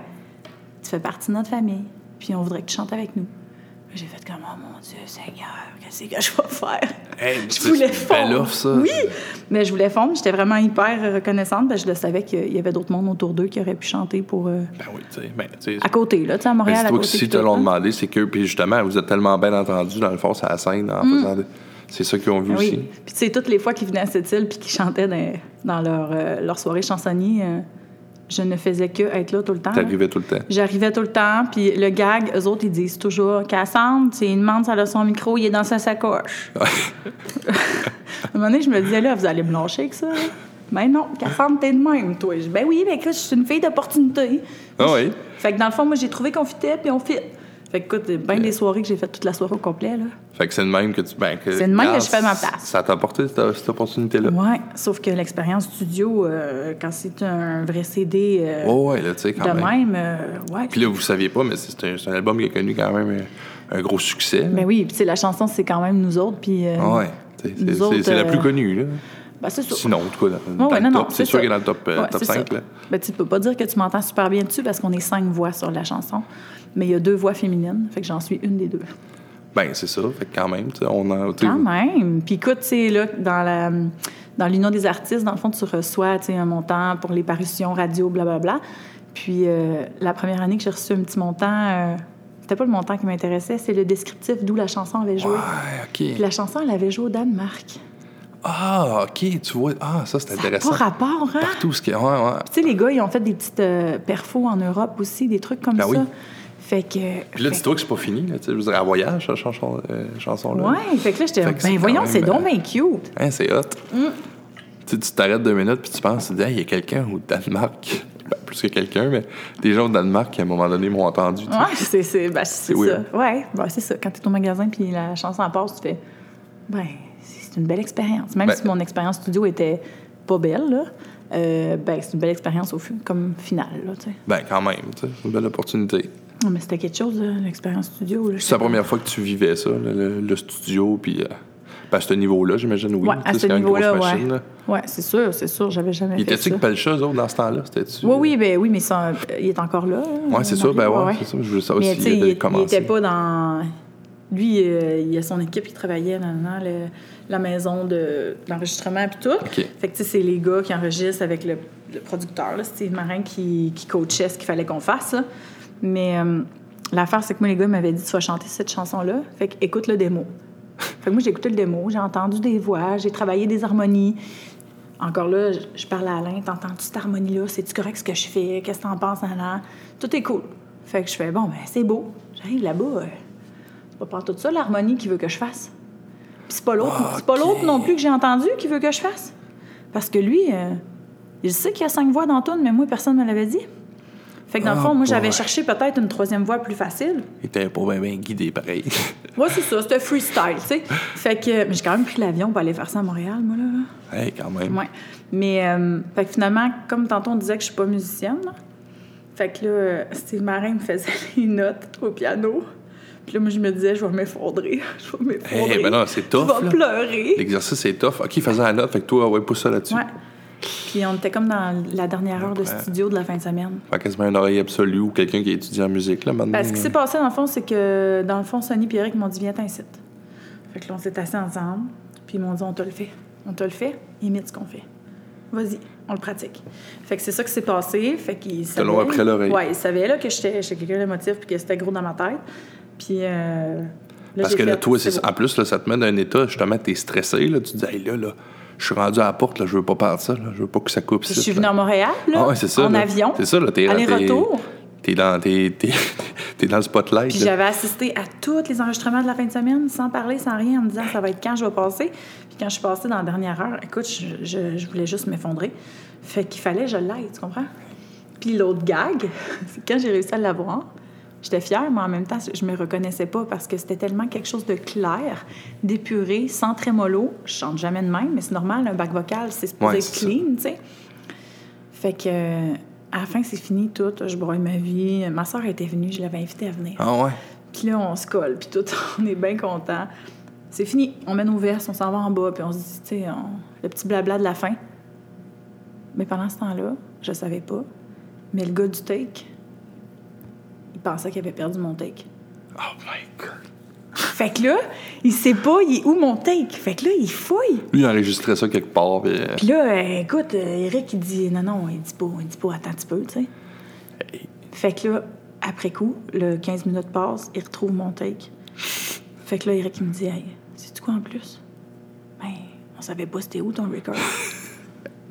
tu fais partie de notre famille, puis on voudrait que tu chantes avec nous. J'ai fait comme, oh mon Dieu, Seigneur, qu'est-ce que je vais faire? Hey, je voulais fondre. offre, ça. Oui! Mais je voulais fondre, j'étais vraiment hyper reconnaissante, parce que je le savais qu'il y avait d'autres mondes autour d'eux qui auraient pu chanter pour. euh, Ben oui, tu sais. Ben, tu sais. à côté, là, tu sais, à Ben, Montréal. à c'est toi côté que si te l'ont hein. demandé, c'est que, puis justement, vous êtes tellement bien entendu dans le fond, c'est la scène, en faisant. de- C'est ça qu'ils ont vu Mm. Oui. aussi. Puis tu sais, toutes les fois qu'ils venaient à cette île puis qu'ils chantaient dans, dans leur, euh, leur soirée chansonnier, euh, je ne faisais que être là tout le temps. T'arrivais tout le temps. J'arrivais tout le temps, puis le gag, eux autres, ils disent toujours Cassandre, tu sais, il demande ça a son micro, il est dans sa sacoche. (laughs) à un moment donné, je me disais, là, vous allez me lâcher avec ça. Ben non, Cassandre, t'es de même, toi. Je ben oui, ben écoute, je suis une fille d'opportunité. Ah oui. Fait que dans le fond, moi, j'ai trouvé qu'on fitait, puis on fit. Fait que écoute, bien des soirées que j'ai fait toute la soirée au complet, là. Fait que c'est de même que tu. Ben, C'est de même que je fais ma place. Ça t'a apporté cette, cette opportunité-là. Oui, sauf que l'expérience studio, euh, quand c'est un vrai CD euh, Oh, ouais, là, tu sais, de quand même. même, euh, ouais. Puis là, vous saviez pas, mais c'est un, album qui a connu quand même un, gros succès. Ben oui, puis la chanson, c'est quand même nous autres, puis... euh, ouais. C'est la euh, plus connue, là. ben, c'est ça. Sinon, en tout cas, dans, Ouais, C'est sûr qu'il est dans le top, euh, Ouais, top c'est 5, ça. là. Ben, tu peux pas dire que tu m'entends super bien dessus parce qu'on est cinq voix sur la chanson, mais il y a deux voix féminines, fait que j'en suis une des deux. Ben, c'est ça. Fait que quand même, on a. Quand même. Puis écoute, tu sais, là, dans la dans l'Union des artistes, dans le fond, tu reçois, un montant pour les parutions radio, blablabla. Puis euh, la première année que j'ai reçu un petit montant, euh, c'était pas le montant qui m'intéressait, c'est le descriptif d'où la chanson avait joué. Ouais, Puis OK. la chanson, elle avait joué au Danemark. Ah, OK, tu vois. Ah, ça, c'est Ça intéressant. pas rapport, hein? Partout, ce qui. Ouais, ouais. Tu sais, les gars, ils ont fait des petites euh, perfos en Europe aussi, des trucs comme Ben ça. oui. Fait que. Puis là, dis-toi que c'est pas fini, là. Je veux dire, à voyage, cette chanson, euh, chanson-là. Ouais, fait que là, j'étais. Ben voyons, c'est donc euh, bien cute. Hein, c'est hot. Mm. Tu t'arrêtes deux minutes, puis tu penses, tu te dis, Hey, il y a quelqu'un au Danemark. (laughs) Ben, plus que quelqu'un, mais des gens au Danemark qui, à un moment donné, m'ont entendu. Ouais, c'est c'est ben, c'est ça. Ouais, ben, c'est ça. Quand tu es au magasin puis la chanson en passe, tu fais ben c'est une belle expérience. Même Ben- si mon expérience studio était pas belle là, euh, ben c'est une belle expérience au comme finale là. Ben, quand même, c'est une belle opportunité. Non, mais c'était quelque chose là, l'expérience studio. C'est la première fois que tu vivais ça, le, le- le studio, puis euh, ben, à ce niveau-là, j'imagine, oui. Ouais, à c'est ce niveau-là. Ouais, c'est sûr, c'est sûr, j'avais jamais Il fait était-tu ça. que Pelcha, eux autres, dans ce temps-là? Oui, oui, ben oui, mais ça, il est encore là. Ouais, c'est ça, ben ouais, c'est ça. Je voulais savoir s'il sais, il, avait il commencé. était pas dans. Lui, euh, il a son équipe qui travaillait dans, dans le- la maison de l'enregistrement puis tout. OK. Fait que tu sais, c'est les gars qui enregistrent avec le, le producteur, là, Steve Marin, qui, qui coachait ce qu'il fallait qu'on fasse. là. Mais euh, l'affaire, c'est que moi, les gars m'avaient dit Tu vas chanter cette chanson-là. Fait que écoute le démo. (laughs) fait que moi, j'ai écouté le démo, j'ai entendu des voix, j'ai travaillé des harmonies. Encore là, je, parle à Alain, t'entends-tu cette harmonie-là? C'est-tu correct ce que je fais? Qu'est-ce que t'en penses, Alain? Tout est cool. Fait que je fais, bon, ben c'est beau. J'arrive là-bas, euh, c'est pas par tout ça l'harmonie qu'il veut que je fasse. Puis c'est pas l'autre c'est pas l'autre non plus que j'ai entendu qui veut que je fasse. Parce que lui, euh, il sait qu'il y a cinq voix dans tune, mais moi, personne ne me l'avait dit. Fait que dans le Ah, fond, moi, j'avais cherché peut-être une troisième voix plus facile. Il était pas bien, bien guidé, pareil. (laughs) Ouais, c'est ça, c'était freestyle, tu sais. Fait que, mais j'ai quand même pris l'avion pour aller faire ça à Montréal, moi, là. hey, quand même. Ouais. Mais euh, fait que finalement, comme tantôt on disait que je suis pas musicienne, là, fait que là, Steve Marin me faisait (laughs) les notes au piano. Puis là, moi, je me disais, je vais m'effondrer. (laughs) Je vais m'effondrer. Hey, ben non, c'est tough, Je vais là. pleurer. L'exercice est tough. OK, faisant la note, fait que toi, ouais, pousse ça là-dessus. Ouais. Puis on était comme dans la dernière heure de Après. studio de la fin de semaine. Fait quasiment une oreille absolue ou quelqu'un qui étudie en musique, là, maintenant. Ben, ce qui s'est passé, dans le fond, c'est que, dans le fond, Sonny et Eric m'ont dit, viens ici. Fait que là, on s'est assis ensemble, puis ils m'ont dit, on te le fait. On te le fait, imite ce qu'on fait. Vas-y, on le pratique. Fait que c'est ça qui s'est passé. Fait qu'ils appris à l'oreille. Ouais, ils savaient là, que j'étais quelqu'un d'émotif, puis que c'était gros dans ma tête. Puis. Euh, là, Parce que là, fait, toi, c'est beau. en plus, là, ça te met dans un état, justement, t'es stressé, là. Tu te dis, hey, là, là, je suis rendu à la porte, là, je veux pas partir, là. Je veux pas que ça coupe je suis venue à Montréal, là, Ah ça. en là. avion, C'est ça, là. T'es, aller-retour. T'es, dans, (laughs) t'es dans le spotlight. Puis j'avais assisté à tous les enregistrements de la fin de semaine, sans parler, sans rien, en me disant ça va être quand je vais passer. Puis quand je suis passée dans la dernière heure, écoute, je, je- je voulais juste m'effondrer. Fait qu'il fallait que je l'aide, tu comprends? Puis l'autre gag, (laughs) c'est quand j'ai réussi à l'avoir, j'étais fière, mais en même temps, je me reconnaissais pas parce que c'était tellement quelque chose de clair, d'épuré, sans trémolo. Je chante jamais de même, mais c'est normal, un bac vocal, c'est supposé Ouais, être c'est ça. clean, tu sais. Fait que, à la fin, c'est fini tout. Je broye ma vie. Ma soeur était venue, je l'avais invitée à venir. Ah ouais? Puis là, on se colle, puis tout, (laughs) on est bien content. C'est fini. On met nos vestes, on s'en va en bas, puis on se dit, tu sais, on- le petit blabla de la fin. Mais pendant ce temps-là, je savais pas. Mais le gars du take, pensait qu'il avait perdu mon take. Oh my God. Fait que là, il sait pas, il est où mon take? Fait que là, il fouille. Lui, il enregistrait ça quelque part, puis... euh, Puis là, euh, écoute, euh, Eric, il dit, non, non, il dit pas, il dit pas, attends un petit peu, tu sais. Fait que là, après coup, le 15 minutes passe, il retrouve mon take. Fait que là, Eric, il me dit, hey, sais-tu quoi en plus? Ben, on savait pas c'était où ton record. (laughs)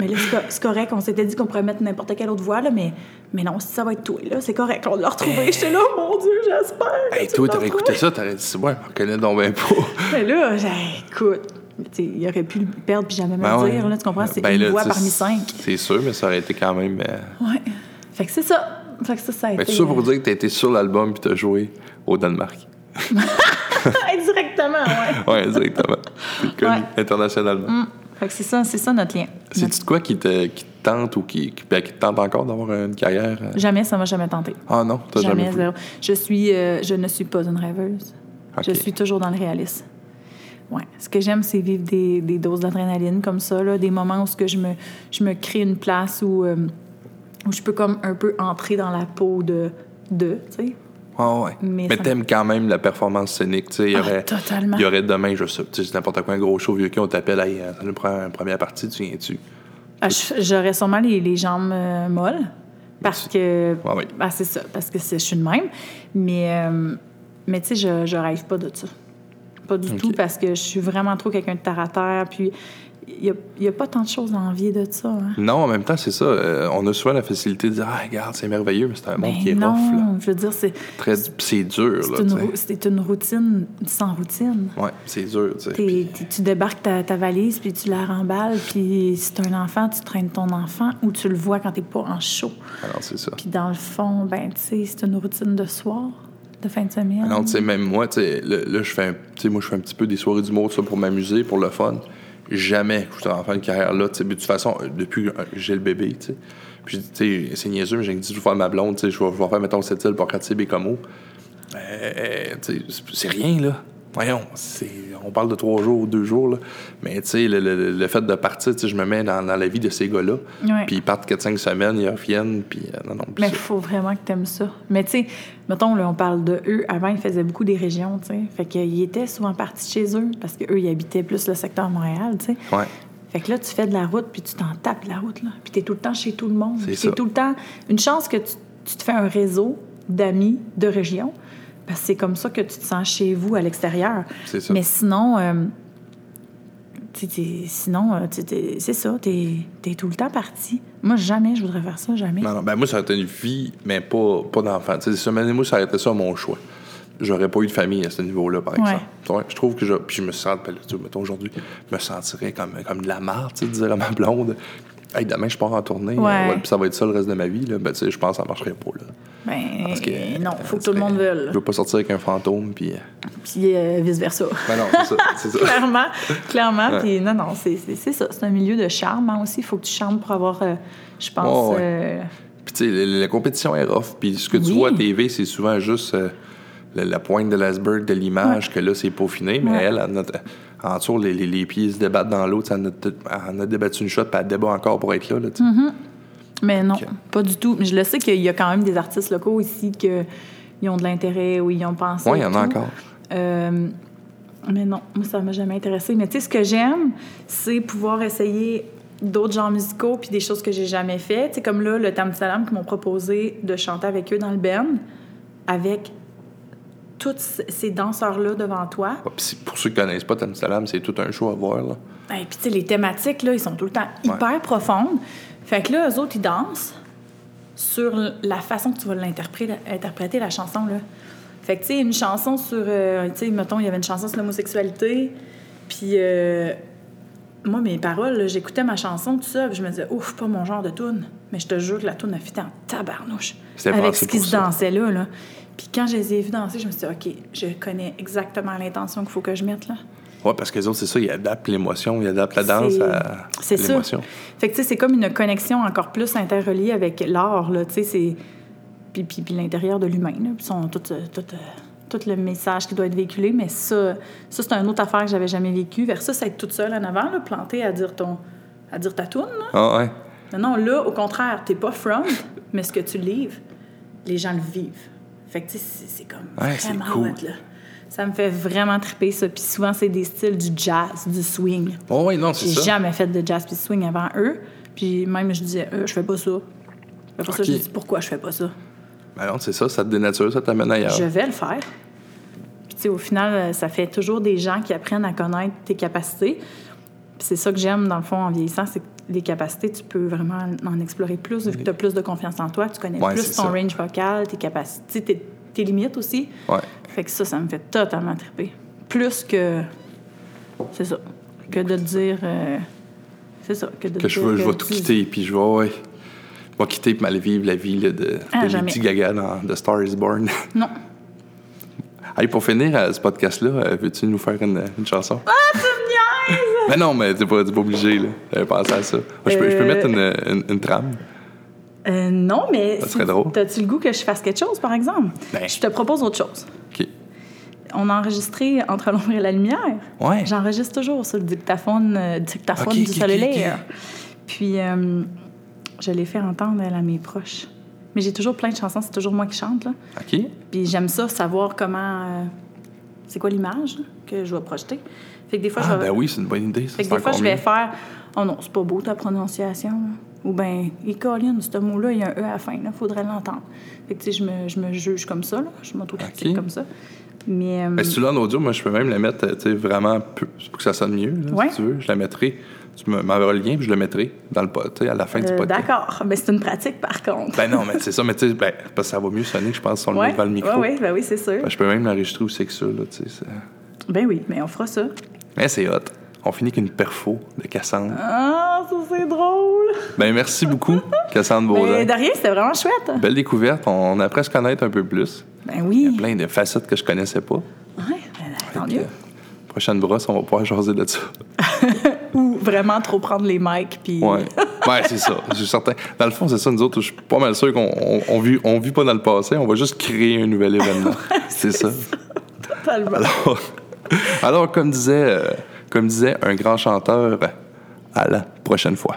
mais là, c'est co- c'est correct, on s'était dit qu'on pourrait mettre n'importe quelle autre voix, là, mais, mais non, si ça va être toi, là, c'est correct, on l'a retrouvé. J'étais là, mon Dieu, j'espère. que Hey, tu toi, t'aurais écouté ça, t'aurais dit, c'est ouais, on reconnaît donc bien pas. Mais là, j'ai, écoute, il aurait pu le perdre puis jamais me Ben le ouais. dire, là, tu comprends? C'est Ben une là, voix parmi cinq. C'est sûr, mais ça aurait été quand même... euh, Ouais. Fait que c'est ça. Fait que ça, ça a Mais été... ça pour dire que t'as été sur l'album puis t'as joué au Danemark. (laughs) Indirectement, ouais. Ouais, exactement. C'est connu Ouais. internationalement. Hum. C'est ça, c'est ça notre lien. C'est-tu de quoi qui te, qui te tente ou qui, qui, ben, qui te tente encore d'avoir une carrière? euh? Jamais, ça m'a jamais tenté. Ah non, t'as jamais, Jamais, zéro. Je suis, euh, je ne suis pas une rêveuse. Je suis toujours dans le réalisme. Ouais. Ce que j'aime, c'est vivre des, des doses d'adrénaline comme ça, là, des moments où ce que je me, je me crée une place où, euh, où je peux comme un peu entrer dans la peau de, de tu sais. Ah ouais. Mais t'aimes quand même la performance scénique. tu sais, Il y Ah, aurait, totalement. il y aurait demain, je sais, n'importe quoi, un gros show vieux qui on t'appelle, hey, euh, ça nous prend une première partie, tu viens-tu? Ah, J'aurais sûrement les, les jambes euh, molles. Parce que. Ah oui. C'est ça, parce que je suis de même. Mais, euh, mais tu sais, je, je rêve pas de ça. Pas du tout, parce que je suis vraiment trop quelqu'un de terre à terre. Puis, n'y a, il y a pas tant de choses à envier de ça. hein? Non, en même temps, c'est ça. euh, on a souvent la facilité de dire, ah, regarde, c'est merveilleux, mais c'est un monde Ben qui est non, rough. Là. je veux dire, c'est Très, c'est dur, c'est une, tu une routine sans routine. Ouais, c'est dur, tu t'es- tu débarques ta, ta valise, puis tu la remballes, puis si t'as un enfant, tu traînes ton enfant ou tu le vois quand t'es pas en show. Alors, c'est ça. Puis dans le fond, ben, tu sais, c'est une routine de soir, de fin de semaine. Ah Non, tu sais, même moi, tu sais, là, je fais un, tu moi, je fais un petit peu des soirées d'humour, ça, pour m'amuser, pour le fun. Jamais je suis en faire une carrière là, de toute façon, euh, depuis que j'ai le bébé, tu sais. Puis, tu sais, c'est niaiseux, mais j'ai dit, je vais faire ma blonde, tu sais, je vais, faire, mettons, cette île Bécomo. Ben, tu sais, c'est- c'est rien, là. Voyons, c'est, on parle de trois jours ou deux jours, là. Mais, tu sais, le, le- le fait de partir, je me mets dans, dans la vie de ces gars-là. Ouais. Puis, ils partent 4-5 semaines, ils reviennent, puis, euh, non, non. puis Mais il faut vraiment que tu aimes ça. Mais tu sais, mettons, là, on parle de eux. Avant, ils faisaient beaucoup des régions, tu sais. Fait qu'ils étaient souvent partis de chez eux parce qu'eux, ils habitaient plus le secteur Montréal, tu sais. Ouais. Fait que là, tu fais de la route, puis tu t'en tapes la route, là. Puis t'es tout le temps chez tout le monde. C'est tout le temps... Une chance que tu, tu te fais un réseau d'amis de région, parce que c'est comme ça que tu te sens chez vous à l'extérieur. C'est ça. Mais sinon... euh, sinon, euh, c'est ça, t'es es tout le temps parti. Moi, jamais je voudrais faire ça, jamais. Non, non, ben moi, ça aurait été une vie, mais pas, pas d'enfant. Moi, ça aurait été ça mon choix. J'aurais pas eu de famille à ce niveau-là, par exemple. Ouais, je trouve que je. Puis je me sens. ben, mettons, aujourd'hui, je me sentirais comme, comme de la marde, tu sais, dire à ma blonde. Hey, demain, je pars en tournée. Ouais. euh, puis ça va être ça le reste de ma vie. Là. Ben, tu sais, je pense que ça marcherait pas. Là. Ben, Parce que, non, faut que tout le monde Je veuille. veux pas sortir avec un fantôme. Puis. euh, Puis euh, vice-versa. Ben non, c'est ça. (laughs) clairement, clairement. Ouais. Puis non, non, c'est ça. C'est un milieu de charme hein, aussi. Il faut que tu charmes pour avoir, euh, je pense... Puis, tu sais, la, la compétition est rough. Puis, ce que tu Oui. vois à TV, c'est souvent juste. la pointe de l'iceberg de l'image, que là, c'est peaufiné, mais elle, elle, notre- en dessous, les, les, les pieds se débattent dans l'eau, elle, en a débattu une shot, puis elle débat encore pour être là, là, sais. Mais non, pas du tout. Mais je le sais qu'il y a quand même des artistes locaux ici qui ont de l'intérêt ou ils ont pensé. Ouais, il y en a tout. encore. Euh, mais non, moi, ça m'a jamais intéressé. Mais tu sais, ce que j'aime, c'est pouvoir essayer d'autres genres musicaux puis des choses que j'ai jamais fait. Tu sais, comme là, le Tam Salam qui m'ont proposé de chanter avec eux dans le band, avec tous ces danseurs-là devant toi. Ah, pour ceux qui connaissent pas Salam, c'est tout un show à voir, là. Et puis, tu sais, les thématiques, là, ils sont tout le temps hyper profondes. Fait que là, eux autres, ils dansent sur la façon que tu vas l'interpréter, interpréter la chanson, là. Fait que, tu sais, une chanson sur... euh, tu sais, mettons, il y avait une chanson sur l'homosexualité, puis... euh, moi, mes paroles, j'écoutais ma chanson, tout ça, puis je me disais, ouf, pas mon genre de tune. Mais je te jure que la tune a fité en tabarnouche. Avec ce qui se dansait là, là. Puis quand je les ai vus danser, je me suis dit, OK, je connais exactement l'intention qu'il faut que je mette, là. Ouais, parce que les autres, c'est ça, ils adaptent l'émotion, ils adaptent la danse à C'est ça. l'émotion. Fait que, tu sais, c'est comme une connexion encore plus interreliée avec l'art, là. Tu sais, c'est. Puis, puis, puis l'intérieur de l'humain, là. Puis tout, euh, tout, euh, tout le message qui doit être véhiculé. Mais ça, ça c'est une autre affaire que j'avais jamais vécue. Versus être toute seule en avant, là, plantée à dire, ton, à dire ta toune, là. Ah ouais. Non, non, là, au contraire, t'es pas front, mais ce que tu livres, les gens le vivent. Fait que, tu sais, c'est comme Ouais, vraiment cool. hot, là. Ça me fait vraiment triper, ça. Puis souvent, c'est des styles du jazz, du swing. Oh, oui, non, c'est J'ai ça. jamais fait de jazz puis de swing avant eux. Puis même, je disais, euh, je fais pas ça. Après ça, Ok. je dis, pourquoi je fais pas ça? Ben non, c'est ça, ça te dénature, ça t'amène ailleurs. Je vais le faire. Puis, tu sais, au final, euh, ça fait toujours des gens qui apprennent à connaître tes capacités. Puis c'est ça que j'aime, dans le fond, en vieillissant, c'est que les capacités, tu peux vraiment en explorer plus, vu que tu as plus de confiance en toi, tu connais Ouais, plus c'est ton ça. range vocal, tes capacités, tes, tes limites aussi. Ouais. Fait que ça, ça me fait totalement triper. Plus que. C'est ça. Que de dire. euh, c'est ça. Que de Que je vais, je vais tout quitter, puis je vais, ouais. Je vais quitter puis m'aller vivre la vie là, de, Ah, de. Lady Gaga dans The Star is Born. (laughs) Non. Hey, pour finir euh, ce podcast-là, euh, veux-tu nous faire une, une chanson? Ah, tu niaises! Ben non, mais t'es pas, pas obligé, là. J'avais pensé à ça. Moi, je, peux, je peux Euh, mettre une, une, une trame. Euh, non, mais. Ça serait drôle. T'as-tu le goût que je fasse quelque chose, par exemple? Ben. Je te propose autre chose. OK. On a enregistré Entre l'ombre et la lumière. Ouais. J'enregistre toujours sur le dictaphone, euh, dictaphone du ok, ok, cellulaire. ok. Puis, euh, je l'ai fait entendre à mes proches. Mais j'ai toujours plein de chansons, c'est toujours moi qui chante, là. OK. Puis j'aime ça, savoir comment. euh, c'est quoi l'image que je vais projeter. Fait que des fois, Ah, je vais. ben oui, c'est une bonne idée. Ça, fait que des fois, je vais mieux. faire. Oh non, c'est pas beau ta prononciation. Ou bien, il colline, ce mot-là, il y a un E à la fin, il faudrait l'entendre. Fait que, tu sais, je me, je me juge comme ça, là. Je m'autocritique Ok. comme ça. Mais. euh, Ben, si tu l'as en audio, moi, je peux même la mettre, euh, tu sais, vraiment peu- pour que ça sonne mieux, là, Ouais. si tu veux. Je la mettrai. Tu me- m'enverras le lien, puis je le mettrai dans le sais, à la fin du euh, podcast. D'accord. Mais c'est une pratique, par contre. Ben non, mais (laughs) c'est ça, mais tu sais, ben, parce que ça va mieux sonner, je pense, si on le met devant le micro. Ouais, ben oui, c'est sûr. Ben, je peux même l'enregistrer aussi que ça, là, tu sais. c'est- Ben oui, mais on fera ça. Mais c'est hot. On finit qu'une perfo de Cassandre. Ah, ça, c'est drôle. Ben merci beaucoup, (laughs) Cassandre Baudin. Mais de rien, c'était vraiment chouette. Belle découverte. On apprend à se connaître un peu plus. Ben Il y oui. a plein de facettes que je connaissais pas. Ouais, ben, tant mieux. prochaine brosse, on va pouvoir jaser de ça. (laughs) Ou vraiment trop prendre les mics, puis. Ouais. ouais, c'est ça. Je suis certain. Dans le fond, c'est ça, nous autres, je suis pas mal sûr qu'on on, on vit, on vit pas dans le passé, on va juste créer un nouvel événement. (laughs) c'est ça. Totalement. Alors, alors comme, disait, euh, comme disait un grand chanteur, à la prochaine fois.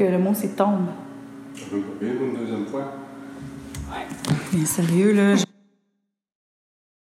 Que le mot, c'est tombe.